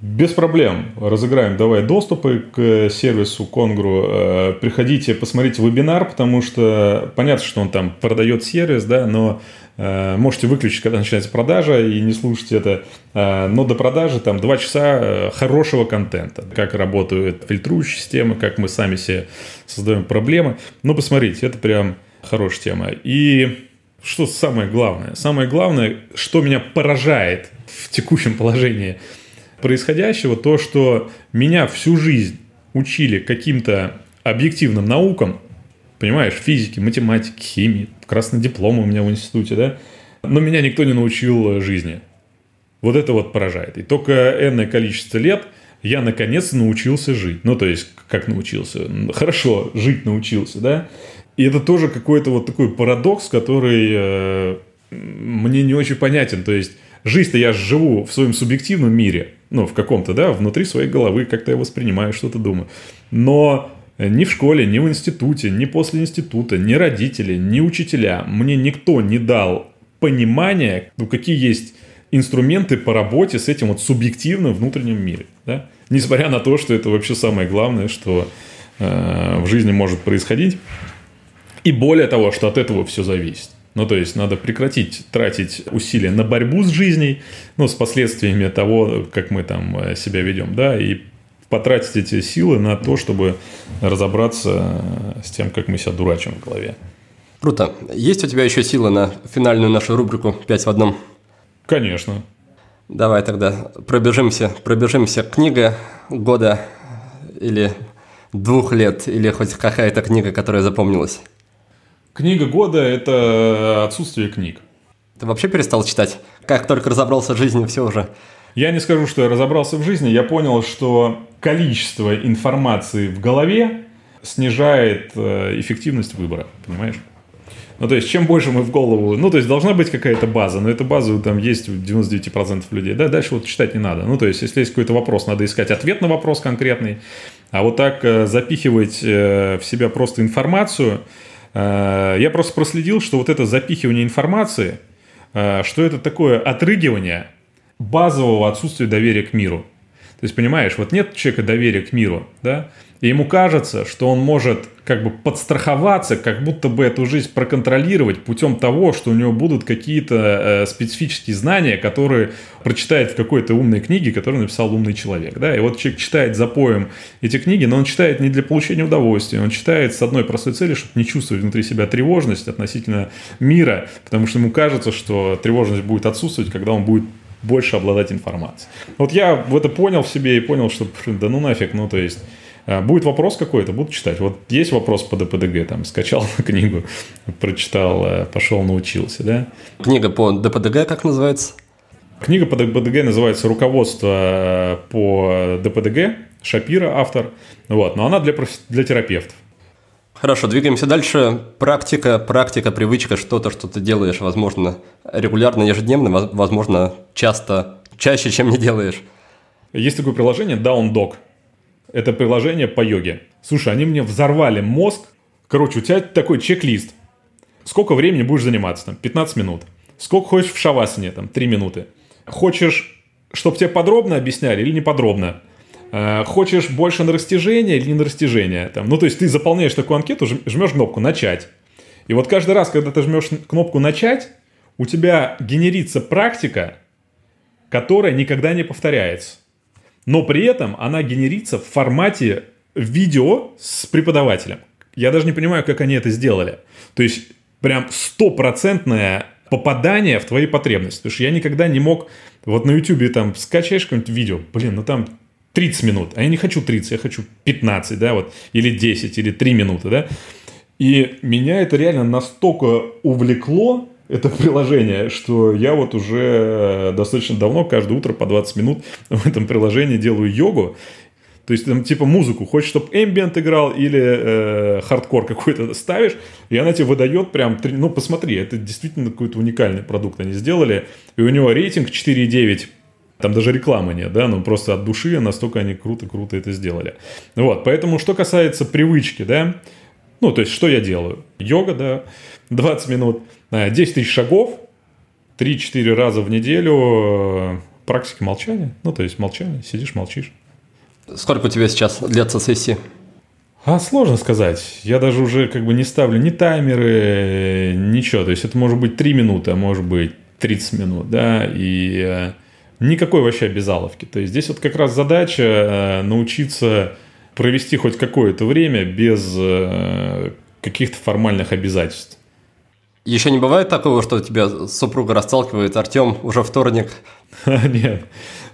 Без проблем. Разыграем давай доступы к сервису Конгру. Э, приходите, посмотрите вебинар, потому что понятно, что он там продает сервис, да, но э, можете выключить, когда начинается продажа, и не слушать это. Э, но до продажи там два часа хорошего контента. Как работают фильтрующие системы, как мы сами себе создаем проблемы. Ну, посмотрите, это прям хорошая тема. И что самое главное? Самое главное, что меня поражает в текущем положении происходящего, то, что меня всю жизнь учили каким-то объективным наукам, Понимаешь, физики, математики, химии, красный диплом у меня в институте, да? Но меня никто не научил жизни. Вот это вот поражает. И только энное количество лет я наконец научился жить. Ну, то есть, как научился? Хорошо, жить научился, да? И это тоже какой-то вот такой парадокс, который э, мне не очень понятен. То есть, жизнь-то я живу в своем субъективном мире, ну, в каком-то, да, внутри своей головы, как-то я воспринимаю, что-то думаю. Но ни в школе, ни в институте, ни после института, ни родители, ни учителя мне никто не дал понимания, ну, какие есть инструменты по работе с этим вот субъективным внутренним миром. Да? Несмотря на то, что это вообще самое главное, что э, в жизни может происходить. И более того, что от этого все зависит. Ну, то есть, надо прекратить тратить усилия на борьбу с жизнью, ну, с последствиями того, как мы там э, себя ведем, да, и потратить эти силы на то, чтобы разобраться э, с тем, как мы себя дурачим в голове. Круто. Есть у тебя еще силы на финальную нашу рубрику «Пять в одном»? Конечно. Давай тогда пробежимся, пробежимся. Книга года или двух лет, или хоть какая-то книга, которая запомнилась. Книга года – это отсутствие книг. Ты вообще перестал читать? Как только разобрался в жизни, все уже. Я не скажу, что я разобрался в жизни, я понял, что количество информации в голове снижает э, эффективность выбора, понимаешь? Ну, то есть, чем больше мы в голову... Ну, то есть, должна быть какая-то база, но эта база там есть у 99% людей. Да, дальше вот читать не надо. Ну, то есть, если есть какой-то вопрос, надо искать ответ на вопрос конкретный. А вот так э, запихивать э, в себя просто информацию... Э, я просто проследил, что вот это запихивание информации, что это такое отрыгивание базового отсутствия доверия к миру. То есть, понимаешь, вот нет человека доверия к миру, да, и ему кажется, что он может как бы подстраховаться, как будто бы эту жизнь проконтролировать путем того, что у него будут какие-то э, специфические знания, которые прочитает в какой-то умной книге, которую написал умный человек. Да? И вот человек читает за поем эти книги, но он читает не для получения удовольствия, он читает с одной простой целью, чтобы не чувствовать внутри себя тревожность относительно мира, потому что ему кажется, что тревожность будет отсутствовать, когда он будет больше обладать информацией. Вот я в это понял в себе и понял, что да ну нафиг, ну то есть а, будет вопрос какой-то, буду читать. Вот есть вопрос по ДПДГ, там, скачал книгу, прочитал, э, пошел, научился, да? Книга по ДПДГ как называется? Книга по ДПДГ называется «Руководство по ДПДГ», Шапира автор, вот, но она для, для терапевтов. Хорошо, двигаемся дальше. Практика, практика, привычка, что-то, что ты делаешь, возможно, регулярно, ежедневно, возможно, часто, чаще, чем не делаешь. Есть такое приложение Down Dog. Это приложение по йоге. Слушай, они мне взорвали мозг. Короче, у тебя такой чек-лист. Сколько времени будешь заниматься? Там, 15 минут. Сколько хочешь в шавасане? Там, 3 минуты. Хочешь, чтобы тебе подробно объясняли или не подробно? Э, хочешь больше на растяжение или не на растяжение? Там, ну, то есть ты заполняешь такую анкету, жмешь кнопку «Начать». И вот каждый раз, когда ты жмешь кнопку «Начать», у тебя генерится практика, которая никогда не повторяется но при этом она генерится в формате видео с преподавателем. Я даже не понимаю, как они это сделали. То есть прям стопроцентное попадание в твои потребности. Потому что я никогда не мог... Вот на YouTube там скачаешь какое-нибудь видео, блин, ну там 30 минут, а я не хочу 30, я хочу 15, да, вот, или 10, или 3 минуты, да. И меня это реально настолько увлекло, это приложение, что я вот уже достаточно давно, каждое утро по 20 минут в этом приложении делаю йогу. То есть там типа музыку, хочешь, чтобы эмбиент играл или э, хардкор какой-то ставишь, и она тебе выдает прям, ну посмотри, это действительно какой-то уникальный продукт они сделали, и у него рейтинг 4,9, там даже рекламы нет, да, ну просто от души настолько они круто-круто это сделали. Вот, поэтому что касается привычки, да, ну то есть что я делаю? Йога, да, 20 минут – 10 э, тысяч шагов, 3-4 раза в неделю э, практики молчания. Ну, то есть молчание, сидишь, молчишь. Сколько у тебя сейчас длятся сессии? А сложно сказать. Я даже уже как бы не ставлю ни таймеры, ничего. То есть это может быть 3 минуты, а может быть 30 минут, да, и э, никакой вообще обязаловки. То есть здесь вот как раз задача э, научиться провести хоть какое-то время без э, каких-то формальных обязательств. Еще не бывает такого, что тебя супруга расталкивает, Артем, уже вторник? Нет.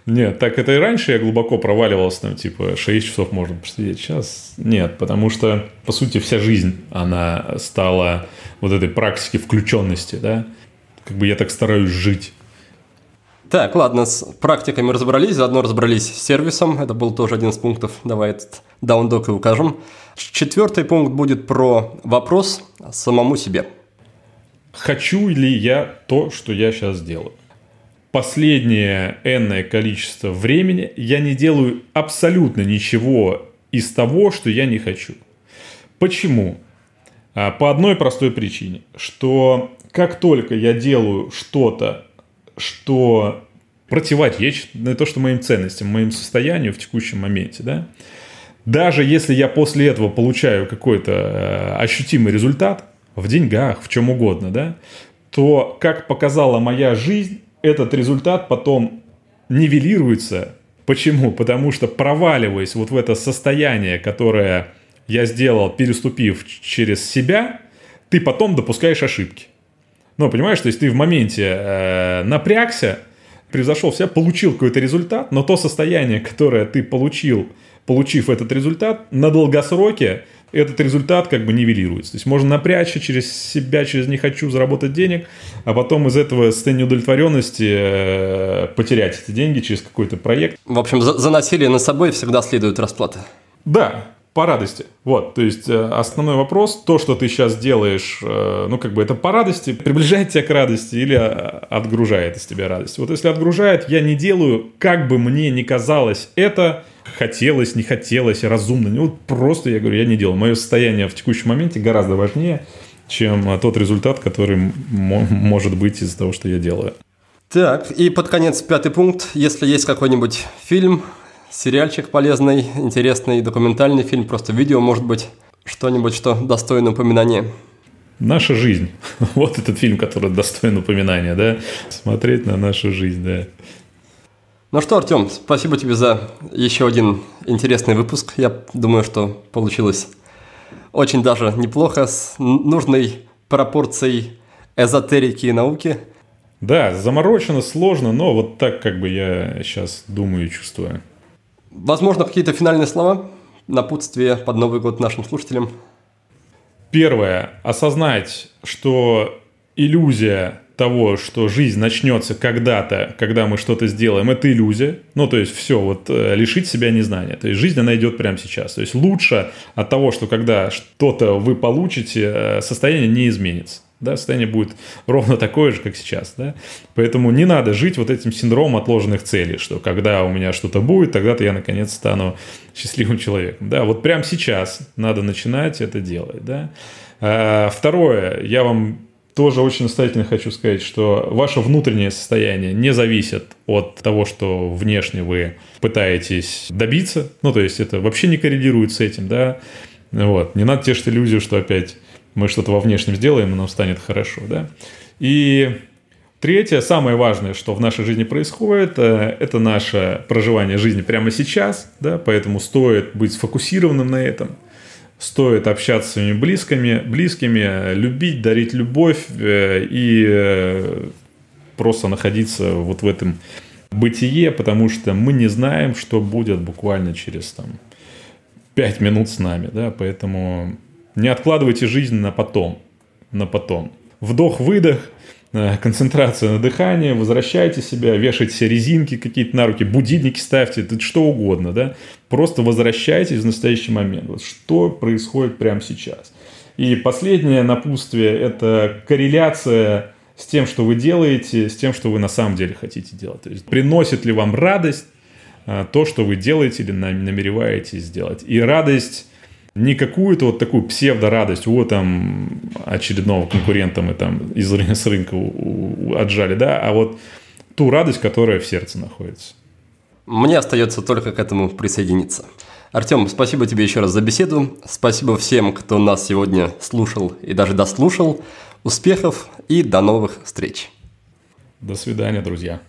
Нет, так это и раньше я глубоко проваливался, там, типа, 6 часов можно посидеть. Сейчас нет, потому что, по сути, вся жизнь, она стала вот этой практики включенности, да. Как бы я так стараюсь жить. Так, ладно, с практиками разобрались, заодно разобрались с сервисом. Это был тоже один из пунктов. Давай этот даундок и укажем. Четвертый пункт будет про вопрос самому себе. Хочу ли я то, что я сейчас делаю? Последнее энное количество времени я не делаю абсолютно ничего из того, что я не хочу. Почему? А, по одной простой причине, что как только я делаю что-то, что противоречит не то, что моим ценностям, моим состоянию в текущем моменте, да, даже если я после этого получаю какой-то э, ощутимый результат в деньгах, в чем угодно, да, то, как показала моя жизнь, этот результат потом нивелируется. Почему? Потому что проваливаясь вот в это состояние, которое я сделал, переступив через себя, ты потом допускаешь ошибки. Ну, понимаешь, то есть ты в моменте э, напрягся, превзошел себя, получил какой-то результат, но то состояние, которое ты получил, получив этот результат, на долгосроке этот результат как бы нивелируется. То есть можно напрячься через себя, через «не хочу» заработать денег, а потом из этого состояния удовлетворенности э, потерять эти деньги через какой-то проект. В общем, за, за насилие над собой всегда следует расплата. Да, по радости. Вот, то есть э, основной вопрос, то, что ты сейчас делаешь, э, ну, как бы это по радости, приближает тебя к радости или э, отгружает из тебя радость. Вот если отгружает, я не делаю, как бы мне ни казалось это, хотелось, не хотелось, разумно, ну, вот просто я говорю, я не делаю. Мое состояние в текущем моменте гораздо важнее, чем тот результат, который может быть из-за того, что я делаю. Так, и под конец пятый пункт. Если есть какой-нибудь фильм, сериальчик полезный, интересный, документальный фильм, просто видео, может быть, что-нибудь, что достойно упоминания. Наша жизнь. Вот этот фильм, который достоин упоминания, да? Смотреть на нашу жизнь, да. Ну что, Артем, спасибо тебе за еще один интересный выпуск. Я думаю, что получилось очень даже неплохо, с нужной пропорцией эзотерики и науки. Да, заморочено, сложно, но вот так как бы я сейчас думаю и чувствую. Возможно, какие-то финальные слова, напутствие под Новый год нашим слушателям? Первое. Осознать, что иллюзия того, что жизнь начнется когда-то, когда мы что-то сделаем, это иллюзия. Ну, то есть, все, вот э, лишить себя незнания. То есть, жизнь, она идет прямо сейчас. То есть, лучше от того, что когда что-то вы получите, э, состояние не изменится да, состояние будет ровно такое же, как сейчас, да, поэтому не надо жить вот этим синдромом отложенных целей, что когда у меня что-то будет, тогда-то я наконец стану счастливым человеком, да, вот прямо сейчас надо начинать это делать, да. А, второе, я вам тоже очень настоятельно хочу сказать, что ваше внутреннее состояние не зависит от того, что внешне вы пытаетесь добиться. Ну, то есть это вообще не коррелирует с этим, да. Вот. Не надо тешить иллюзию, что опять мы что-то во внешнем сделаем, и нам станет хорошо, да. И третье, самое важное, что в нашей жизни происходит, э, это наше проживание жизни прямо сейчас, да, поэтому стоит быть сфокусированным на этом, стоит общаться с своими близкими, близкими, любить, дарить любовь э, и э, просто находиться вот в этом бытие, потому что мы не знаем, что будет буквально через там пять минут с нами, да, поэтому не откладывайте жизнь на потом. На потом. Вдох-выдох, э, концентрация на дыхании, возвращайте себя, вешайте себе резинки какие-то на руки, будильники ставьте, что угодно, да. Просто возвращайтесь в настоящий момент. Вот что происходит прямо сейчас. И последнее напутствие – это корреляция с тем, что вы делаете, с тем, что вы на самом деле хотите делать. То есть приносит ли вам радость э, то, что вы делаете или намереваетесь сделать. И радость не какую-то вот такую псевдо-радость, вот там очередного конкурента мы там из с рынка отжали, да, а вот ту радость, которая в сердце находится. Мне остается только к этому присоединиться. Артем, спасибо тебе еще раз за беседу. Спасибо всем, кто нас сегодня слушал и даже дослушал. Успехов и до новых встреч. До свидания, друзья.